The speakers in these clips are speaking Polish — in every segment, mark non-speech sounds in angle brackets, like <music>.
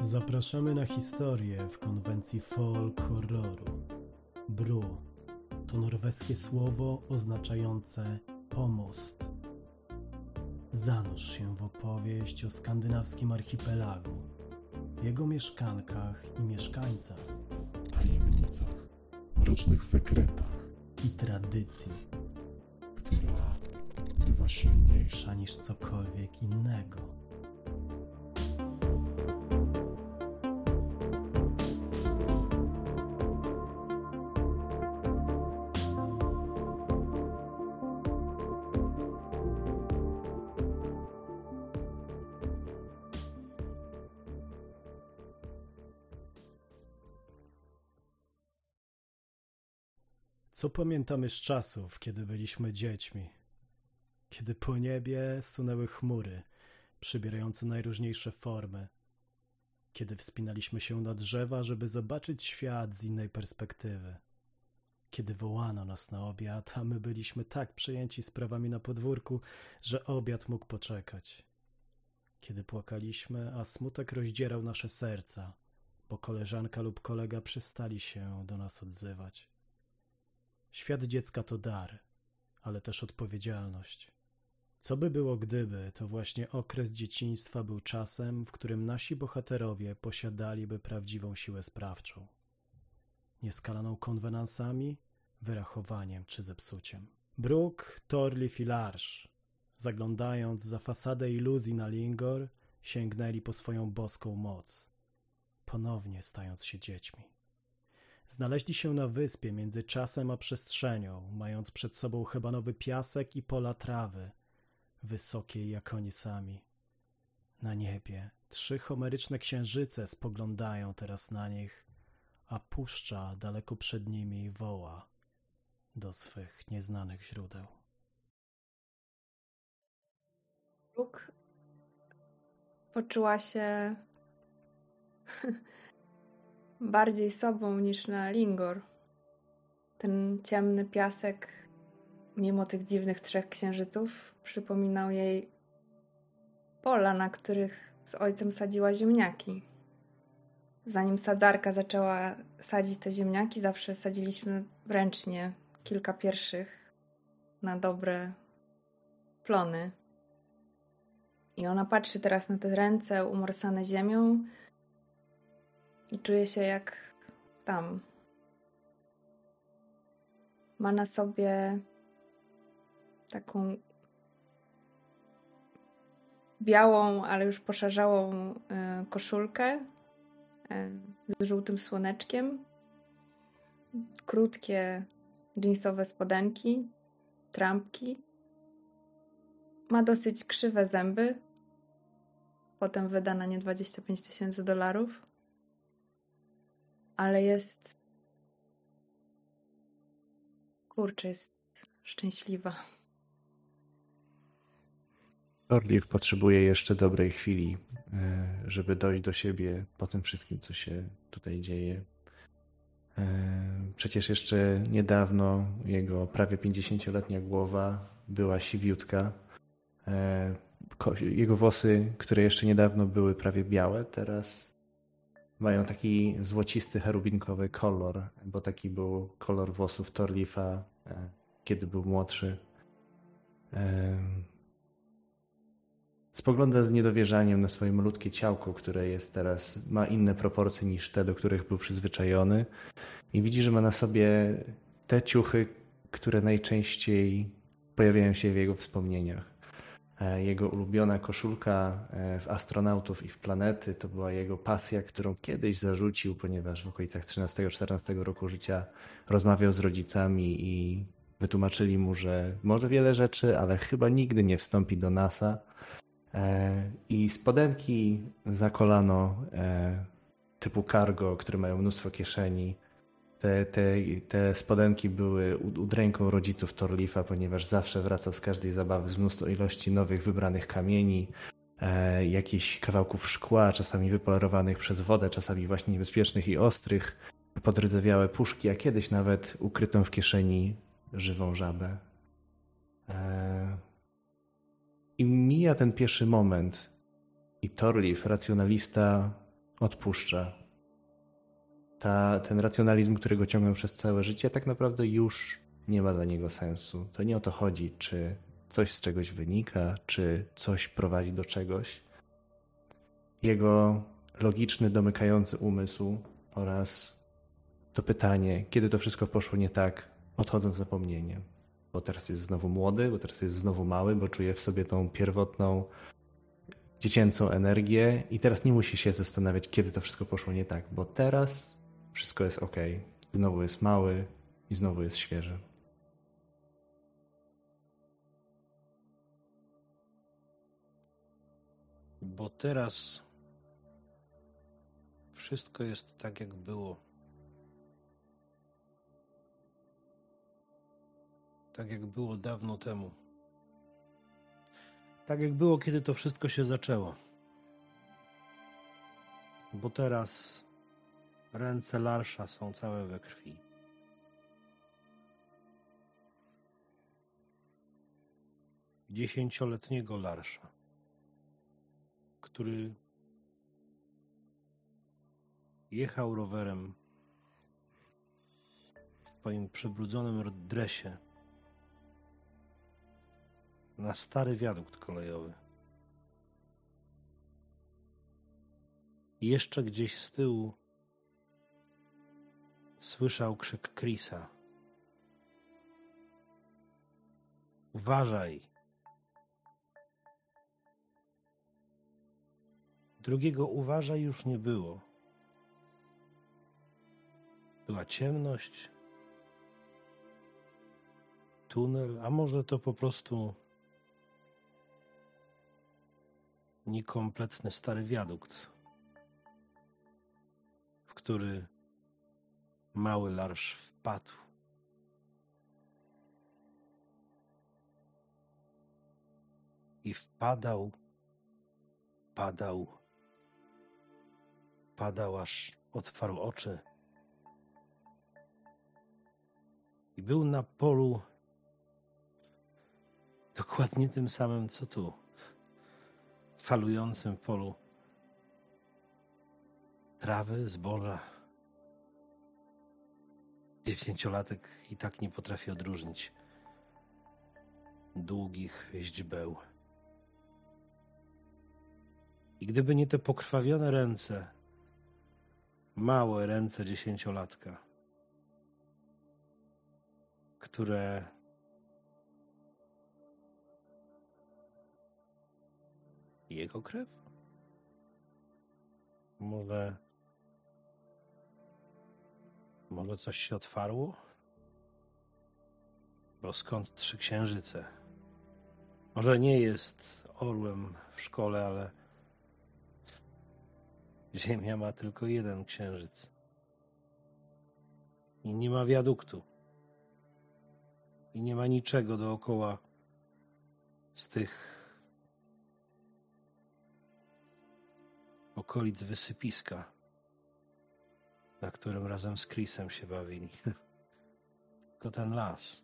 Zapraszamy na historię w konwencji folk horroru. Bru to norweskie słowo oznaczające pomost. Zanurz się w opowieść o skandynawskim archipelagu, jego mieszkankach i mieszkańcach tajemnicach, mrocznych sekretach, i tradycji, która bywa silniejsza. niż cokolwiek innego. Co pamiętamy z czasów, kiedy byliśmy dziećmi? Kiedy po niebie sunęły chmury, przybierające najróżniejsze formy. Kiedy wspinaliśmy się na drzewa, żeby zobaczyć świat z innej perspektywy. Kiedy wołano nas na obiad, a my byliśmy tak przejęci sprawami na podwórku, że obiad mógł poczekać. Kiedy płakaliśmy, a smutek rozdzierał nasze serca, bo koleżanka lub kolega przestali się do nas odzywać. Świat dziecka to dar, ale też odpowiedzialność. Co by było gdyby, to właśnie okres dzieciństwa był czasem, w którym nasi bohaterowie posiadaliby prawdziwą siłę sprawczą. Nieskalaną konwenansami, wyrachowaniem czy zepsuciem. Brooke, Torlif i Larsz, zaglądając za fasadę iluzji na Lingor, sięgnęli po swoją boską moc, ponownie stając się dziećmi. Znaleźli się na wyspie między czasem a przestrzenią, mając przed sobą hebanowy piasek i pola trawy, wysokiej jak oni sami. Na niebie trzy homeryczne księżyce spoglądają teraz na nich, a puszcza daleko przed nimi woła do swych nieznanych źródeł. Brooke poczuła się bardziej sobą niż na Lingor. Ten ciemny piasek, mimo tych dziwnych trzech księżyców, przypominał jej pola, na których z ojcem sadziła ziemniaki. Zanim sadzarka zaczęła sadzić te ziemniaki, zawsze sadziliśmy ręcznie kilka pierwszych na dobre plony. I ona patrzy teraz na te ręce umorsane ziemią i czuje się jak tam. Ma na sobie taką białą, ale już poszarzałą e, koszulkę e, z żółtym słoneczkiem, krótkie jeansowe spodenki, trampki. Ma dosyć krzywe zęby. Potem wyda na nie 25 tysięcy dolarów. Ale jest. Kurczę, jest szczęśliwa. Orliw potrzebuje jeszcze dobrej chwili, e, żeby dojść do siebie po tym wszystkim, co się tutaj dzieje. E, Przecież jeszcze niedawno jego prawie 50-letnia głowa była siwiutka. E, Jego włosy, które jeszcze niedawno były prawie białe, teraz mają taki złocisty, cherubinkowy kolor, bo taki był kolor włosów Torlifa, e, kiedy był młodszy. Spogląda z niedowierzaniem na swoje malutkie ciałko, które jest teraz, ma inne proporcje niż te, do których był przyzwyczajony. I widzi, że ma na sobie te ciuchy, które najczęściej pojawiają się w jego wspomnieniach. E, Jego ulubiona koszulka e, w astronautów i w planety to była jego pasja, którą kiedyś zarzucił, ponieważ w okolicach 13-14 roku życia rozmawiał z rodzicami i wytłumaczyli mu, że może wiele rzeczy, ale chyba nigdy nie wstąpi do NASA. E, I spodenki za kolano typu cargo, które mają mnóstwo kieszeni. Te, te, te spodenki były ud- udręką rodziców Torlifa, ponieważ zawsze wracał z każdej zabawy z mnóstwo ilości nowych wybranych kamieni, e, jakichś kawałków szkła, czasami wypolerowanych przez wodę, czasami właśnie niebezpiecznych i ostrych, podrdzewiałe puszki, a kiedyś nawet ukrytą w kieszeni żywą żabę. E, I mija ten pierwszy moment i Torlif, racjonalista, odpuszcza. Ta, ten racjonalizm, którego ciągnął przez całe życie, tak naprawdę już nie ma dla niego sensu. To nie o to chodzi, czy coś z czegoś wynika, czy coś prowadzi do czegoś. Jego logiczny, domykający umysł oraz to pytanie, kiedy to wszystko poszło nie tak, odchodzą w zapomnienie. Bo teraz jest znowu młody, bo teraz jest znowu mały, bo czuje w sobie tą pierwotną, dziecięcą energię i teraz nie musi się zastanawiać, kiedy to wszystko poszło nie tak, bo teraz wszystko jest ok. Znowu jest mały i znowu jest świeży. Bo teraz wszystko jest tak, jak było. Tak, jak było dawno temu. Tak, jak było, kiedy to wszystko się zaczęło. Bo teraz ręce Larsza są całe we krwi. Dziesięcioletniego Larsza, który jechał rowerem w swoim przebrudzonym dresie na stary wiadukt kolejowy. I jeszcze gdzieś z tyłu słyszał krzyk Chrisa. Uważaj! Drugiego uważaj już nie było. Była ciemność, tunel, a może to po prostu niekompletny stary wiadukt, w który mały larsz wpadł. I wpadał, padał, padał, aż otwarł oczy. I był na polu dokładnie tym samym, co tu falującym polu trawy, zboża. Dziewięciolatek i tak nie potrafi odróżnić długich źdźbeł. I gdyby nie te pokrwawione ręce, małe ręce dziesięciolatka, które jego krew? Może. Może coś się otwarło? Bo skąd trzy księżyce? Może nie jest orłem w szkole, ale Ziemia ma tylko jeden księżyc. I nie ma wiaduktu. I nie ma niczego dookoła z tych okolic wysypiska, na którym razem z Chrisem się bawili. <laughs> Tylko ten las.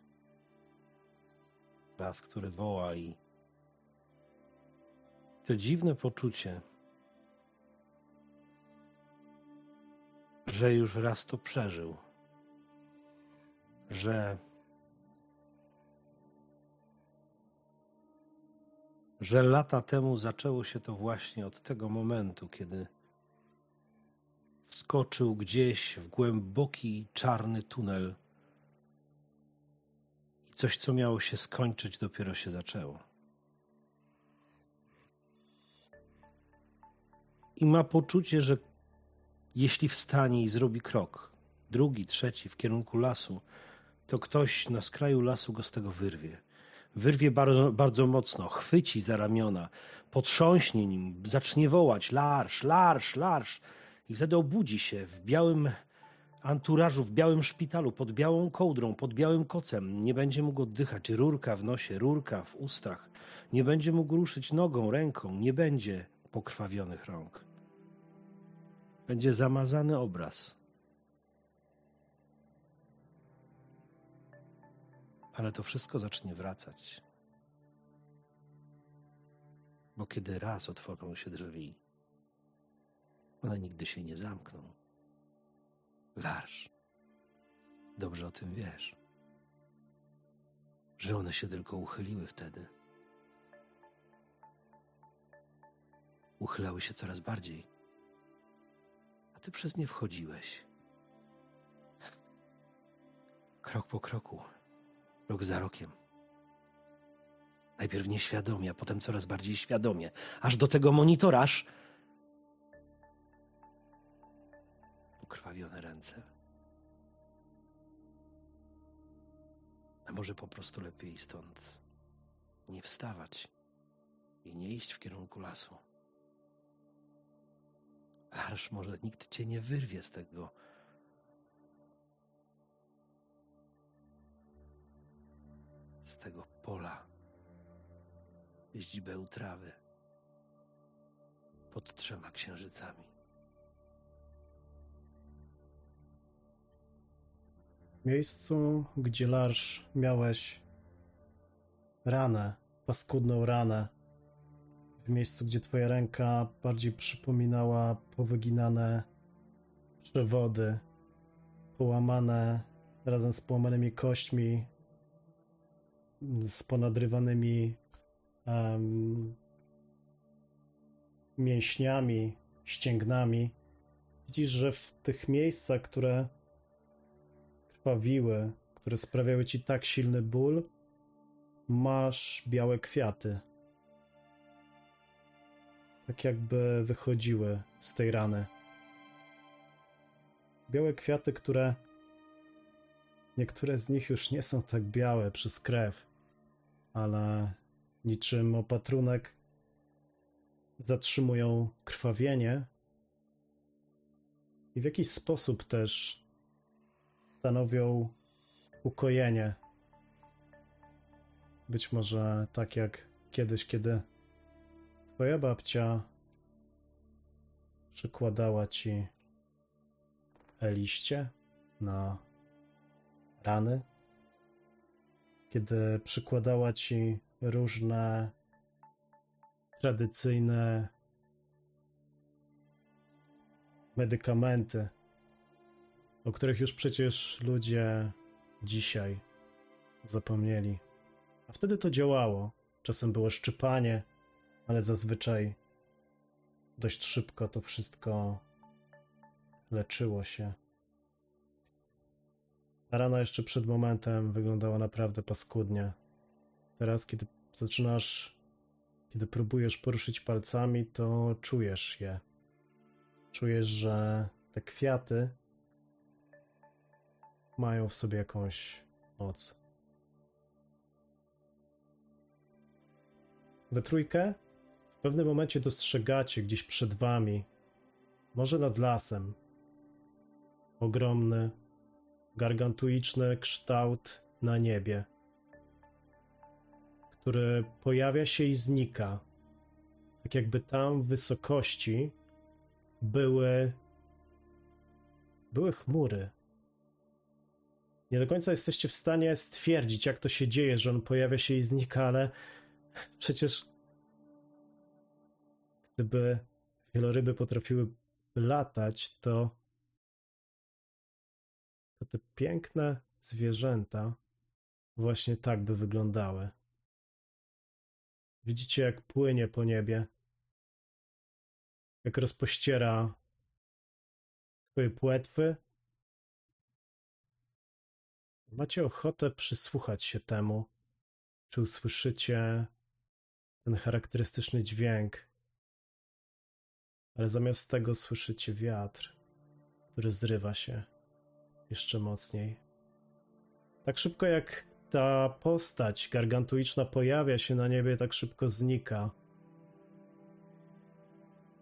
Las, który woła i to dziwne poczucie, że już raz to przeżył, że że lata temu zaczęło się to właśnie od tego momentu, kiedy wskoczył gdzieś w głęboki, czarny tunel. I coś, co miało się skończyć, dopiero się zaczęło. I ma poczucie, że jeśli wstanie i zrobi krok, drugi, trzeci w kierunku lasu, to ktoś na skraju lasu go z tego wyrwie. Wyrwie bardzo, bardzo mocno, chwyci za ramiona, potrząśnie nim, zacznie wołać larsz, larsz, larsz i wtedy obudzi się w białym anturażu, w białym szpitalu, pod białą kołdrą, pod białym kocem. Nie będzie mógł oddychać, rurka w nosie, rurka w ustach. Nie będzie mógł ruszyć nogą, ręką, nie będzie pokrwawionych rąk. Będzie zamazany obraz. ale to wszystko zacznie wracać. Bo kiedy raz otworzą się drzwi, one nigdy się nie zamkną. Larsz, dobrze o tym wiesz, że one się tylko uchyliły wtedy. Uchylały się coraz bardziej, a ty przez nie wchodziłeś. Krok po kroku, rok za rokiem. Najpierw nieświadomie, a potem coraz bardziej świadomie, aż do tego monitoraż. Pokrwawione ręce. A może po prostu lepiej stąd nie wstawać i nie iść w kierunku lasu. Aż może nikt cię nie wyrwie z tego. Z tego pola ździbeł trawy pod trzema księżycami. Miejscu, gdzie Larsz miałeś ranę, paskudną ranę, w miejscu, gdzie twoja ręka bardziej przypominała powyginane przewody, połamane razem z połamanymi kośćmi, z ponadrywanymi um, mięśniami, ścięgnami. Widzisz, że w tych miejscach, które krwawiły, które sprawiały ci tak silny ból, masz białe kwiaty. Tak jakby wychodziły z tej rany. Białe kwiaty, które niektóre z nich już nie są tak białe przez krew, ale niczym opatrunek zatrzymują krwawienie i w jakiś sposób też stanowią ukojenie. Być może tak jak kiedyś, kiedy twoja babcia przykładała ci liście na rany, kiedy przykładała ci różne tradycyjne medykamenty, o których już przecież ludzie dzisiaj zapomnieli. A wtedy to działało. Czasem było szczypanie, ale zazwyczaj dość szybko to wszystko leczyło się. Ta rana jeszcze przed momentem wyglądała naprawdę paskudnie. Teraz, kiedy zaczynasz, kiedy próbujesz poruszyć palcami, to czujesz je. Czujesz, że te kwiaty mają w sobie jakąś moc. We trójkę w pewnym momencie dostrzegacie gdzieś przed wami, może nad lasem, ogromny, gargantuiczny kształt na niebie który pojawia się i znika. Tak jakby tam w wysokości były były chmury. Nie do końca jesteście w stanie stwierdzić, jak to się dzieje, że on pojawia się i znika, ale przecież gdyby wieloryby potrafiły latać, to to te piękne zwierzęta właśnie tak by wyglądały. Widzicie, jak płynie po niebie, jak rozpościera swoje płetwy. Macie ochotę przysłuchać się temu, czy usłyszycie ten charakterystyczny dźwięk, ale zamiast tego słyszycie wiatr, który zrywa się jeszcze mocniej. Tak szybko jak ta postać gargantuiczna pojawia się na niebie, tak szybko znika.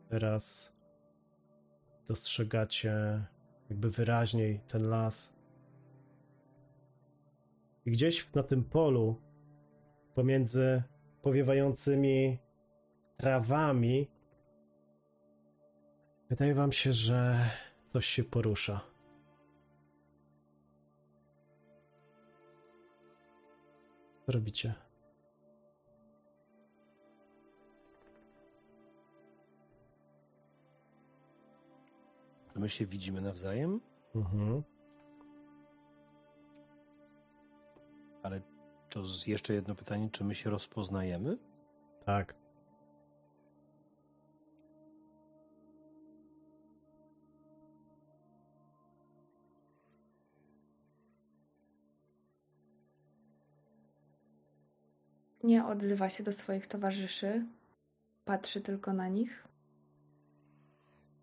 Teraz dostrzegacie jakby wyraźniej ten las. I gdzieś na tym polu, pomiędzy powiewającymi trawami, wydaje wam się, że coś się porusza. Co robicie? My się widzimy nawzajem, Mhm. Ale to jeszcze jedno pytanie, czy my się rozpoznajemy? Tak. Nie odzywa się do swoich towarzyszy, patrzy tylko na nich.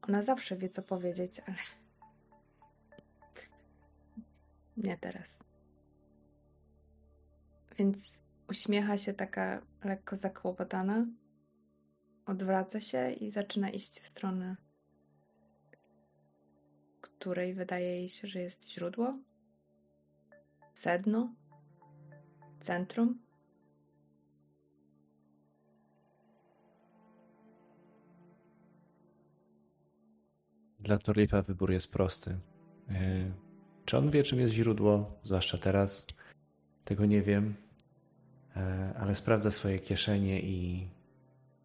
Ona zawsze wie, co powiedzieć, ale. <laughs> Nie teraz. Więc uśmiecha się taka lekko zakłopotana, odwraca się i zaczyna iść w stronę, której wydaje jej się, że jest źródło, sedno, centrum. Dla Torlifa wybór jest prosty. Yy, Czy on wie, czym jest źródło? Zwłaszcza teraz. Tego nie wiem. Yy, Ale sprawdza swoje kieszenie i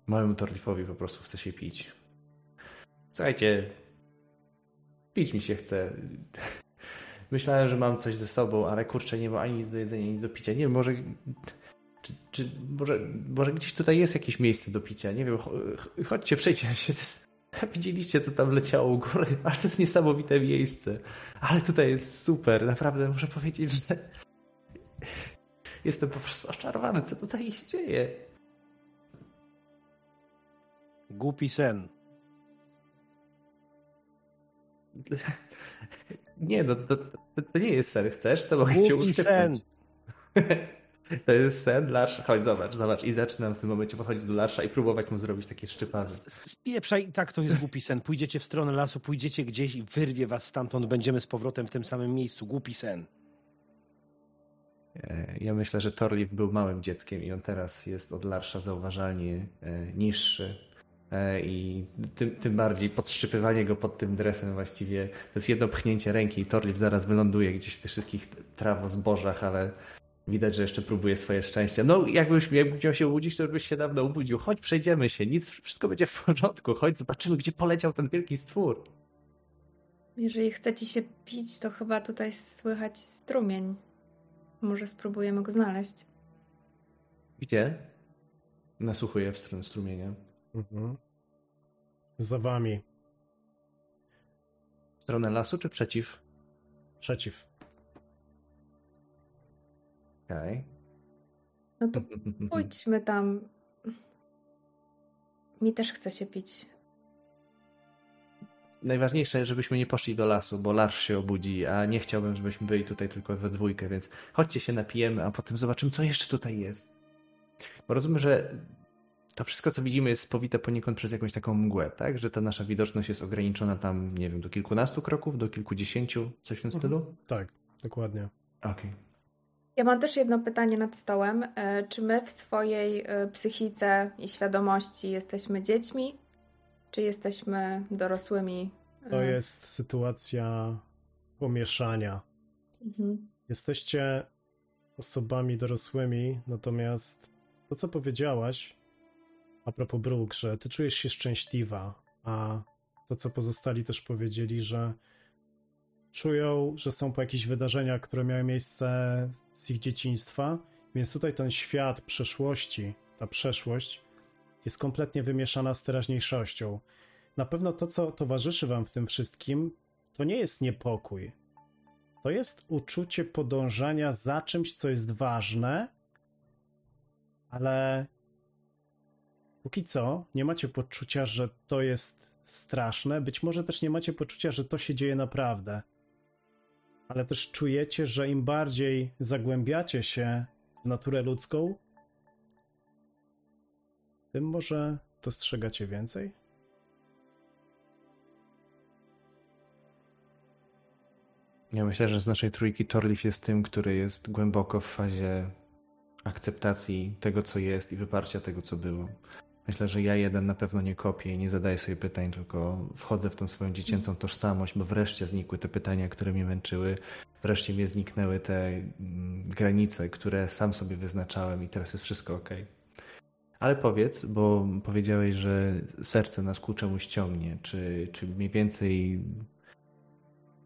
małemu Torlifowi po prostu chce się pić. Słuchajcie, pić mi się chce. <laughs> Myślałem, że mam coś ze sobą, ale kurczę, nie ma ani nic do jedzenia, ani nic do picia. Nie wiem, może. Czy, czy może, może gdzieś tutaj jest jakieś miejsce do picia? Nie wiem, cho- ch- chodźcie, przejdźcie <laughs> się. Jest... Widzieliście, co tam leciało u góry? Ale to jest niesamowite miejsce. Ale tutaj jest super. Naprawdę muszę powiedzieć, że jestem po prostu oczarowany, co tutaj się dzieje. Głupi sen. <laughs> Nie, no to, to, to nie jest sen. Chcesz? To mogę cię Głupi uszczypnąć. <laughs> To jest sen, Larsz. Chodź, zobacz, zobacz. I zaczynam w tym momencie podchodzić do Larsza i próbować mu zrobić takie szczypany. Spieprzaj, i tak to jest głupi sen. Pójdziecie w stronę lasu, pójdziecie gdzieś i wyrwie was stamtąd, będziemy z powrotem w tym samym miejscu. Głupi sen. E, Ja myślę, że Torlif był małym dzieckiem i on teraz jest od Larsza zauważalnie e, niższy. E, I tym, tym bardziej podszczypywanie go pod tym dresem właściwie. To jest jedno pchnięcie ręki i Torlif zaraz wyląduje gdzieś w tych wszystkich trawozbożach, ale widać, że jeszcze próbuje swoje szczęście. No, jakbyś, jakbyś miał się obudzić, to już byś się dawno obudził. Chodź, przejdziemy się, nic, wszystko będzie w porządku. Chodź, zobaczymy, gdzie poleciał ten wielki stwór. Jeżeli chcecie się pić, to chyba tutaj słychać strumień. Może spróbujemy go znaleźć. Gdzie? Nasłuchuję w stronę strumienia. Mhm. Za wami. W stronę lasu czy przeciw? Przeciw. Okej. No to pójdźmy tam. Mi też chce się pić. Najważniejsze, żebyśmy nie poszli do lasu, bo Larsz się obudzi, a nie chciałbym, żebyśmy byli tutaj tylko we dwójkę, więc chodźcie się napijemy, a potem zobaczymy, co jeszcze tutaj jest. Bo rozumiem, że to wszystko, co widzimy, jest spowite poniekąd przez jakąś taką mgłę, tak? Że ta nasza widoczność jest ograniczona tam, nie wiem, do kilkunastu kroków, do kilkudziesięciu, coś w tym stylu? Tak, dokładnie. Okej. Ja mam też jedno pytanie nad stołem. E, Czy my w swojej e, psychice i świadomości jesteśmy dziećmi, czy jesteśmy dorosłymi? e, To jest sytuacja pomieszania. Mhm. Jesteście osobami dorosłymi, natomiast to, co powiedziałaś a propos Brooke, że ty czujesz się szczęśliwa, a to, co pozostali też powiedzieli, że czują, że są po jakichś wydarzeniach, które miały miejsce z ich dzieciństwa, więc tutaj ten świat przeszłości, ta przeszłość jest kompletnie wymieszana z teraźniejszością. Na pewno to, co towarzyszy wam w tym wszystkim, to nie jest niepokój. To jest uczucie podążania za czymś, co jest ważne, ale póki co nie macie poczucia, że to jest straszne. Być może też nie macie poczucia, że to się dzieje naprawdę. Ale też czujecie, że im bardziej zagłębiacie się w naturę ludzką, tym może dostrzegacie więcej? Ja myślę, że z naszej trójki Torlif jest tym, który jest głęboko w fazie akceptacji tego, co jest i wyparcia tego, co było. Myślę, że ja jeden na pewno nie kopię i nie zadaję sobie pytań, tylko wchodzę w tą swoją dziecięcą tożsamość, bo wreszcie znikły te pytania, które mnie męczyły. Wreszcie mnie zniknęły te mm, granice, które sam sobie wyznaczałem i teraz jest wszystko ok. Ale powiedz, bo powiedziałeś, że serce nas ku czemuś ciągnie. Czy, czy mniej więcej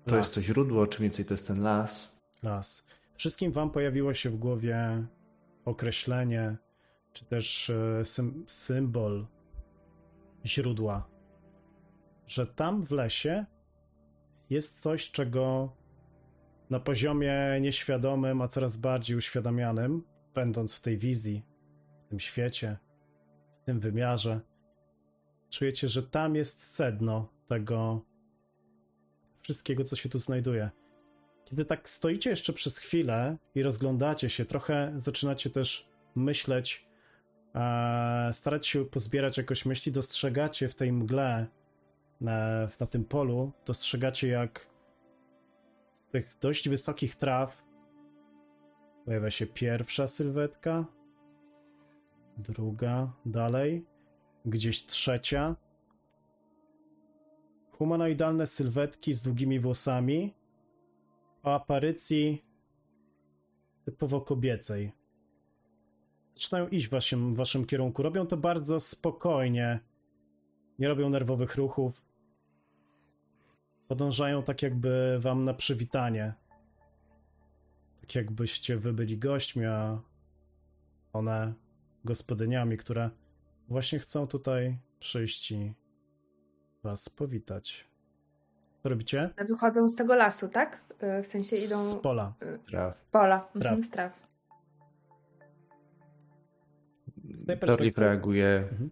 To Las. jest to źródło, czy więcej to jest ten las. Las. Wszystkim wam pojawiło się w głowie określenie, czy też e, sym symbol źródła. Że tam w lesie jest coś, czego na poziomie nieświadomym, a coraz bardziej uświadamianym, będąc w tej wizji, tym świecie, w tym wymiarze, czujecie, że tam jest sedno tego wszystkiego, co się tu znajduje. Kiedy tak stoicie jeszcze przez chwilę i rozglądacie się, trochę zaczynacie też myśleć, e, starać się pozbierać jakoś myśli, dostrzegacie w tej mgle, e, na tym polu, dostrzegacie jak z tych dość wysokich traw pojawia się pierwsza sylwetka, druga, dalej, gdzieś trzecia. Humanoidalne sylwetki z długimi włosami, o aparycji typowo kobiecej. Zaczynają iść w waszym, w waszym kierunku. Robią to bardzo spokojnie. Nie robią nerwowych ruchów. Podążają tak jakby wam na przywitanie. Tak jakbyście wy byli gośćmi, a one gospodyniami, które właśnie chcą tutaj przyjść i was powitać. Co robicie? Wychodzą z tego lasu, tak? Y, W sensie Z idą pola. Traw. pola, Traw. mhm, z traw. Z tej Torlip perspektywy- reaguje Mhm.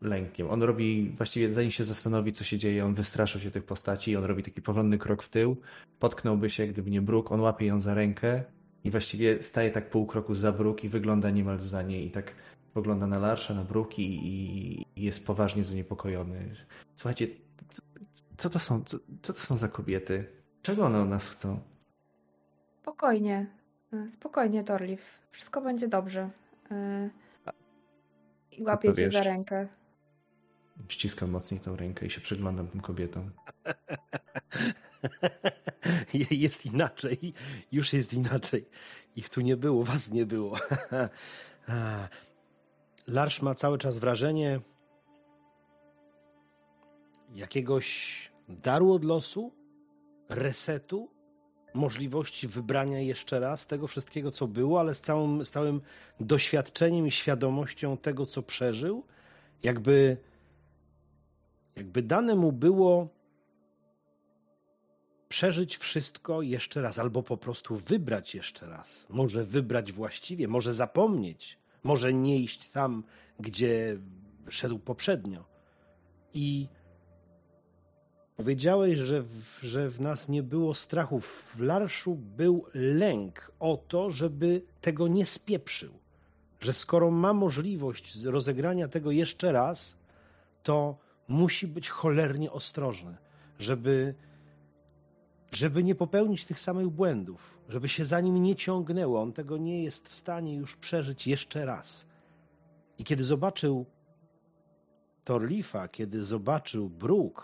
lękiem. On robi, właściwie zanim się zastanowi, co się dzieje, on wystraszył się tych postaci, on robi taki porządny krok w tył, potknąłby się, gdyby nie Brooke, on łapie ją za rękę i właściwie staje tak pół kroku za Brooke i wygląda niemal za niej i tak pogląda na Larsza, na Brooke i, i- jest poważnie zaniepokojony. Słuchajcie, co, co to są, co, co to są za kobiety? Czego one od nas chcą? Spokojnie, y, spokojnie, Torlif. Wszystko będzie dobrze. Y, I łapię cię za rękę. Ściskam mocniej tą rękę i się przyglądam tym kobietom. <laughs> Jest inaczej, już jest inaczej. Ich tu nie było, was nie było. <laughs> Larsz ma cały czas wrażenie jakiegoś daru od losu, resetu, możliwości wybrania jeszcze raz tego wszystkiego, co było, ale z całym, z doświadczeniem i świadomością tego, co przeżył, jakby, jakby dane mu było przeżyć wszystko jeszcze raz, albo po prostu wybrać jeszcze raz. Może wybrać właściwie, może zapomnieć, może nie iść tam, gdzie szedł poprzednio. I powiedziałeś, że w, że w nas nie było strachu. W Larszu był lęk o to, żeby tego nie spieprzył. Że skoro ma możliwość rozegrania tego jeszcze raz, to musi być cholernie ostrożny, żeby żeby nie popełnić tych samych błędów, żeby się za nim nie ciągnęło. On tego nie jest w stanie już przeżyć jeszcze raz. I kiedy zobaczył Torlifa, kiedy zobaczył Brooke,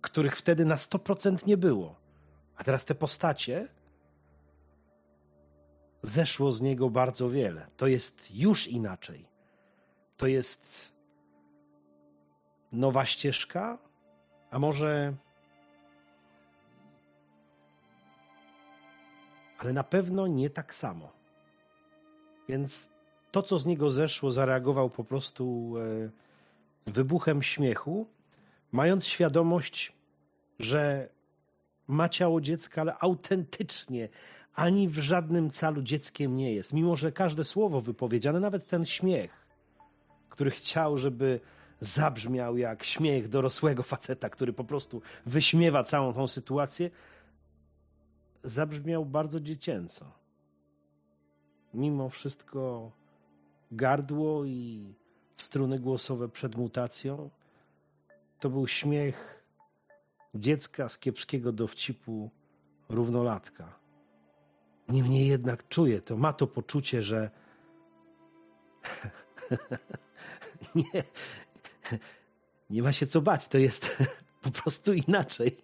których wtedy na 100% nie było, a teraz te postacie, zeszło z niego bardzo wiele. To jest już inaczej. To jest nowa ścieżka, a może ale na pewno nie tak samo. Więc to, co z niego zeszło, zareagował po prostu e, wybuchem śmiechu, mając świadomość, że ma ciało dziecka, ale autentycznie ani w żadnym calu dzieckiem nie jest. Mimo, że każde słowo wypowiedziane, nawet ten śmiech, który chciał, żeby zabrzmiał jak śmiech dorosłego faceta, który po prostu wyśmiewa całą tą sytuację, zabrzmiał bardzo dziecięco. Mimo wszystko gardło i struny głosowe przed mutacją to był śmiech dziecka z kiepskiego dowcipu równolatka. Niemniej jednak czuje to, ma to poczucie, że <laughs> nie, <laughs> nie ma się co bać, to jest <laughs> po prostu inaczej.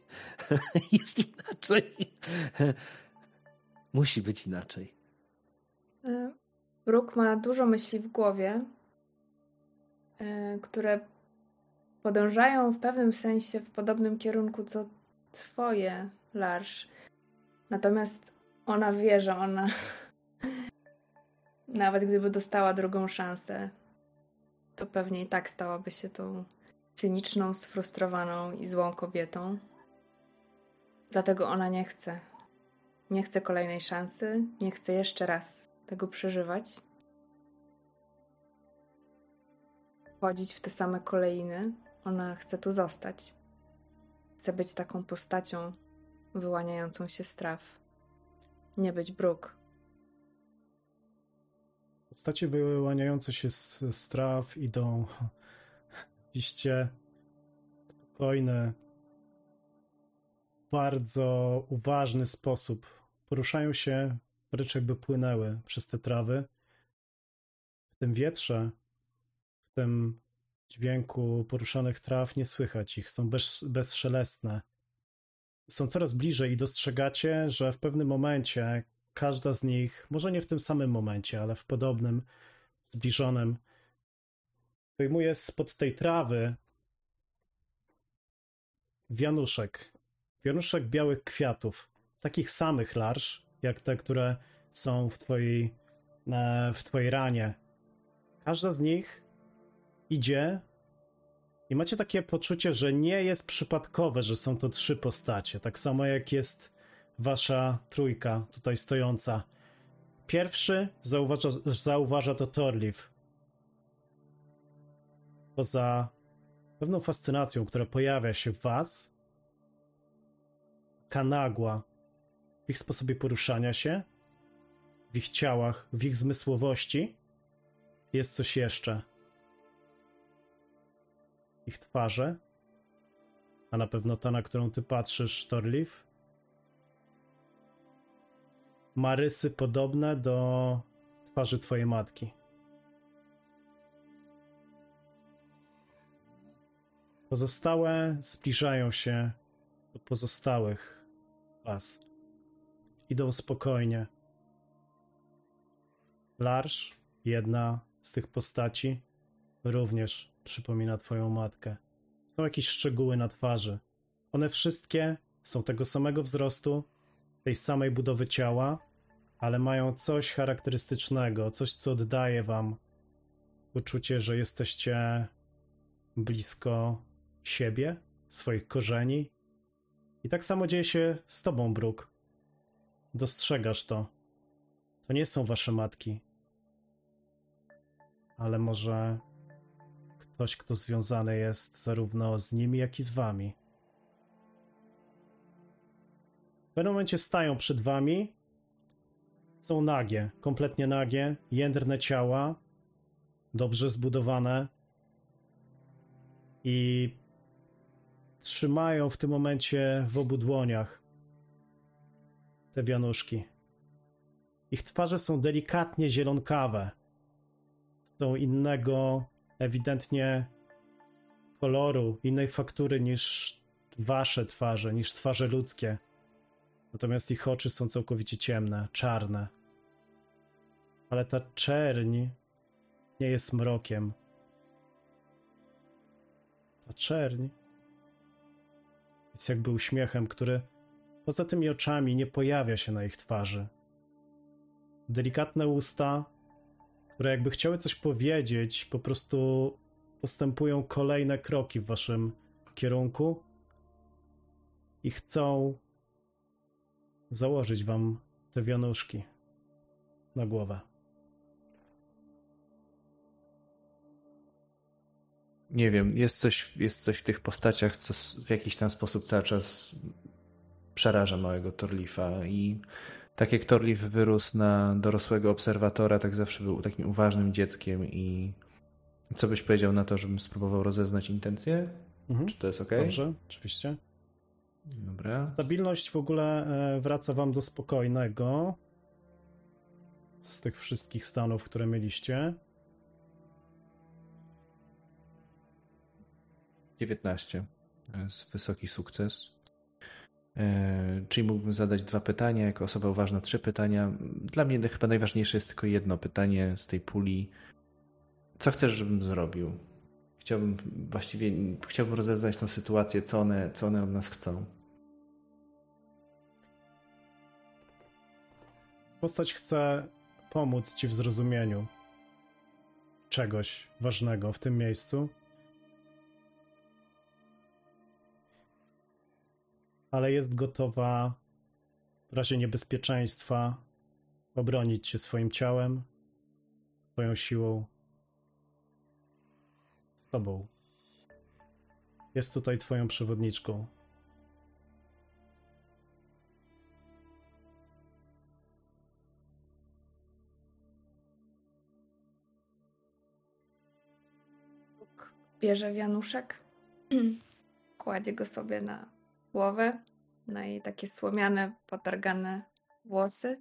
<laughs> Jest inaczej. Musi być inaczej. Y, Brooke ma dużo myśli w głowie, y, które podążają w pewnym sensie w podobnym kierunku co twoje, Larsz. Natomiast ona wie, że ona nawet gdyby dostała drugą szansę, to pewnie i tak stałaby się tą cyniczną, sfrustrowaną i złą kobietą. Dlatego ona nie chce. Nie chce kolejnej szansy, nie chce jeszcze raz tego przeżywać. Wchodzić w te same kolejny. Ona chce tu zostać. Chce być taką postacią wyłaniającą się z traw. Nie być bruk. Postacie wyłaniające się z, z traw idą oczywiście spokojny, bardzo uważny sposób. Poruszają się wręcz jakby płynęły przez te trawy. W tym wietrze, w tym dźwięku poruszanych traw nie słychać ich, są bez, bezszelestne. Są coraz bliżej i dostrzegacie, że w pewnym momencie każda z nich, może nie w tym samym momencie, ale w podobnym, zbliżonym, wyjmuje spod tej trawy wianuszek. Wianuszek białych kwiatów, takich samych larsz, jak te, które są w twojej, w twojej ranie. Każda z nich idzie i macie takie poczucie, że nie jest przypadkowe, że są to trzy postacie. Tak samo jak jest wasza trójka tutaj stojąca. Pierwszy zauważa, zauważa to Torliv. Poza pewną fascynacją, która pojawia się w was, kanagła w ich sposobie poruszania się, w ich ciałach, w ich zmysłowości, jest coś jeszcze. Ich twarze, a na pewno ta, na którą ty patrzysz, Torliv, ma rysy podobne do twarzy twojej matki. Pozostałe zbliżają się do pozostałych was. Idą spokojnie. Larsz, jedna z tych postaci, również przypomina twoją matkę. Są jakieś szczegóły na twarzy. One wszystkie są tego samego wzrostu, tej samej budowy ciała, ale mają coś charakterystycznego, coś, co oddaje wam uczucie, że jesteście blisko siebie, swoich korzeni. I tak samo dzieje się z tobą, Brooke. Dostrzegasz to. To nie są wasze matki. Ale może ktoś, kto związany jest zarówno z nimi, jak i z wami. Pewnym momencie stają przed wami. Są nagie, kompletnie nagie, jędrne ciała, dobrze zbudowane. I trzymają w tym momencie w obu dłoniach te wianuszki. Ich twarze są delikatnie zielonkawe. Są innego, ewidentnie koloru, innej faktury niż wasze twarze, niż twarze ludzkie. Natomiast ich oczy są całkowicie ciemne, czarne. Ale ta czerń nie jest mrokiem. Ta czerń jest jakby uśmiechem, który poza tymi oczami nie pojawia się na ich twarzy. Delikatne usta, które jakby chciały coś powiedzieć, po prostu postępują kolejne kroki w waszym kierunku i chcą założyć wam te wianuszki na głowę. Nie wiem, jest coś, jest coś w tych postaciach, co w jakiś tam sposób cały czas przeraża małego Torlifa i tak jak Torlif wyrósł na dorosłego obserwatora, tak zawsze był takim uważnym dzieckiem i co byś powiedział na to, żebym spróbował rozeznać intencje? Mhm. Czy to jest ok? Dobrze, oczywiście. Dobra. Stabilność w ogóle e, wraca wam do spokojnego z tych wszystkich stanów, które mieliście. 19. To jest wysoki sukces. E, czyli mógłbym zadać dwa pytania, jako osoba uważna trzy pytania. Dla mnie chyba najważniejsze jest tylko jedno pytanie z tej puli. Co chcesz, żebym zrobił? Chciałbym właściwie, chciałbym rozeznać tę sytuację, co one, co one od nas chcą. Postać chce pomóc ci w zrozumieniu czegoś ważnego w tym miejscu. Ale jest gotowa w razie niebezpieczeństwa obronić się swoim ciałem, swoją siłą, sobą. Jest tutaj twoją przewodniczką. Bierze wianuszek, <clears throat> kładzie go sobie na głowę, na jej takie słomiane, potargane włosy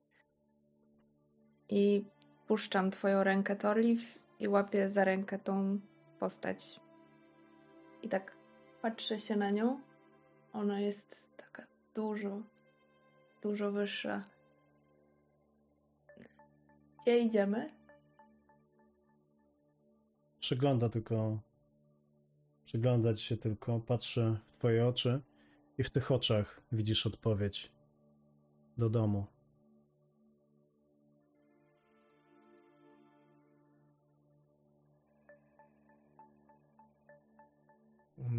i puszczam twoją rękę, Torliv, i łapię za rękę tą postać. I tak patrzę się na nią. Ona jest taka dużo, dużo wyższa. Gdzie idziemy? Przygląda tylko. Przyglądać się tylko, patrzy w twoje oczy i w tych oczach widzisz odpowiedź. Do domu.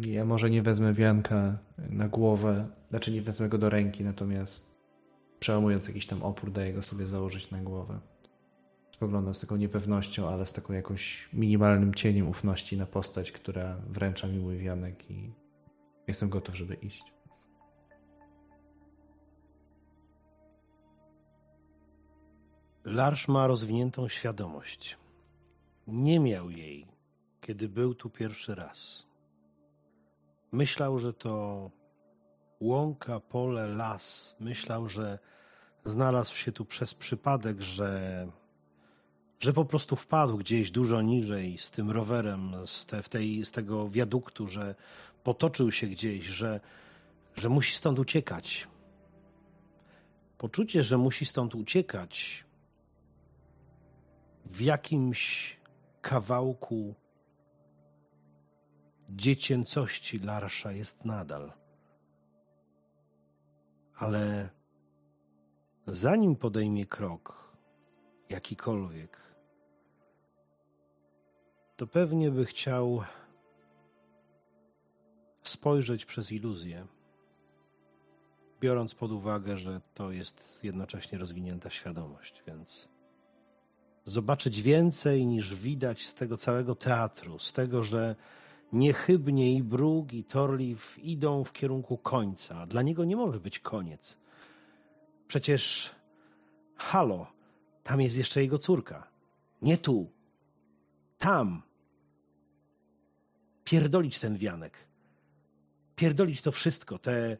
Ja może nie wezmę wianka na głowę, znaczy nie wezmę go do ręki, natomiast przełamując jakiś tam opór, daję go sobie założyć na głowę. Spoglądam z taką niepewnością, ale z taką jakąś minimalnym cieniem ufności na postać, która wręcza mi mój wianek i jestem gotów, żeby iść. Larsz ma rozwiniętą świadomość. Nie miał jej, kiedy był tu pierwszy raz. Myślał, że to łąka, pole, las. Myślał, że znalazł się tu przez przypadek, że, że po prostu wpadł gdzieś dużo niżej z tym rowerem, z, te, w tej, z tego wiaduktu, że potoczył się gdzieś, że, że musi stąd uciekać. Poczucie, że musi stąd uciekać, w jakimś kawałku dziecięcości Larsza jest nadal. Ale zanim podejmie krok, jakikolwiek, to pewnie by chciał spojrzeć przez iluzję, biorąc pod uwagę, że to jest jednocześnie rozwinięta świadomość, więc zobaczyć więcej niż widać z tego całego teatru, z tego, że niechybnie i Brug, i Torliv idą w kierunku końca. Dla niego nie może być koniec. Przecież, halo, tam jest jeszcze jego córka. Nie tu. Tam. Pierdolić ten wianek. Pierdolić to wszystko, te...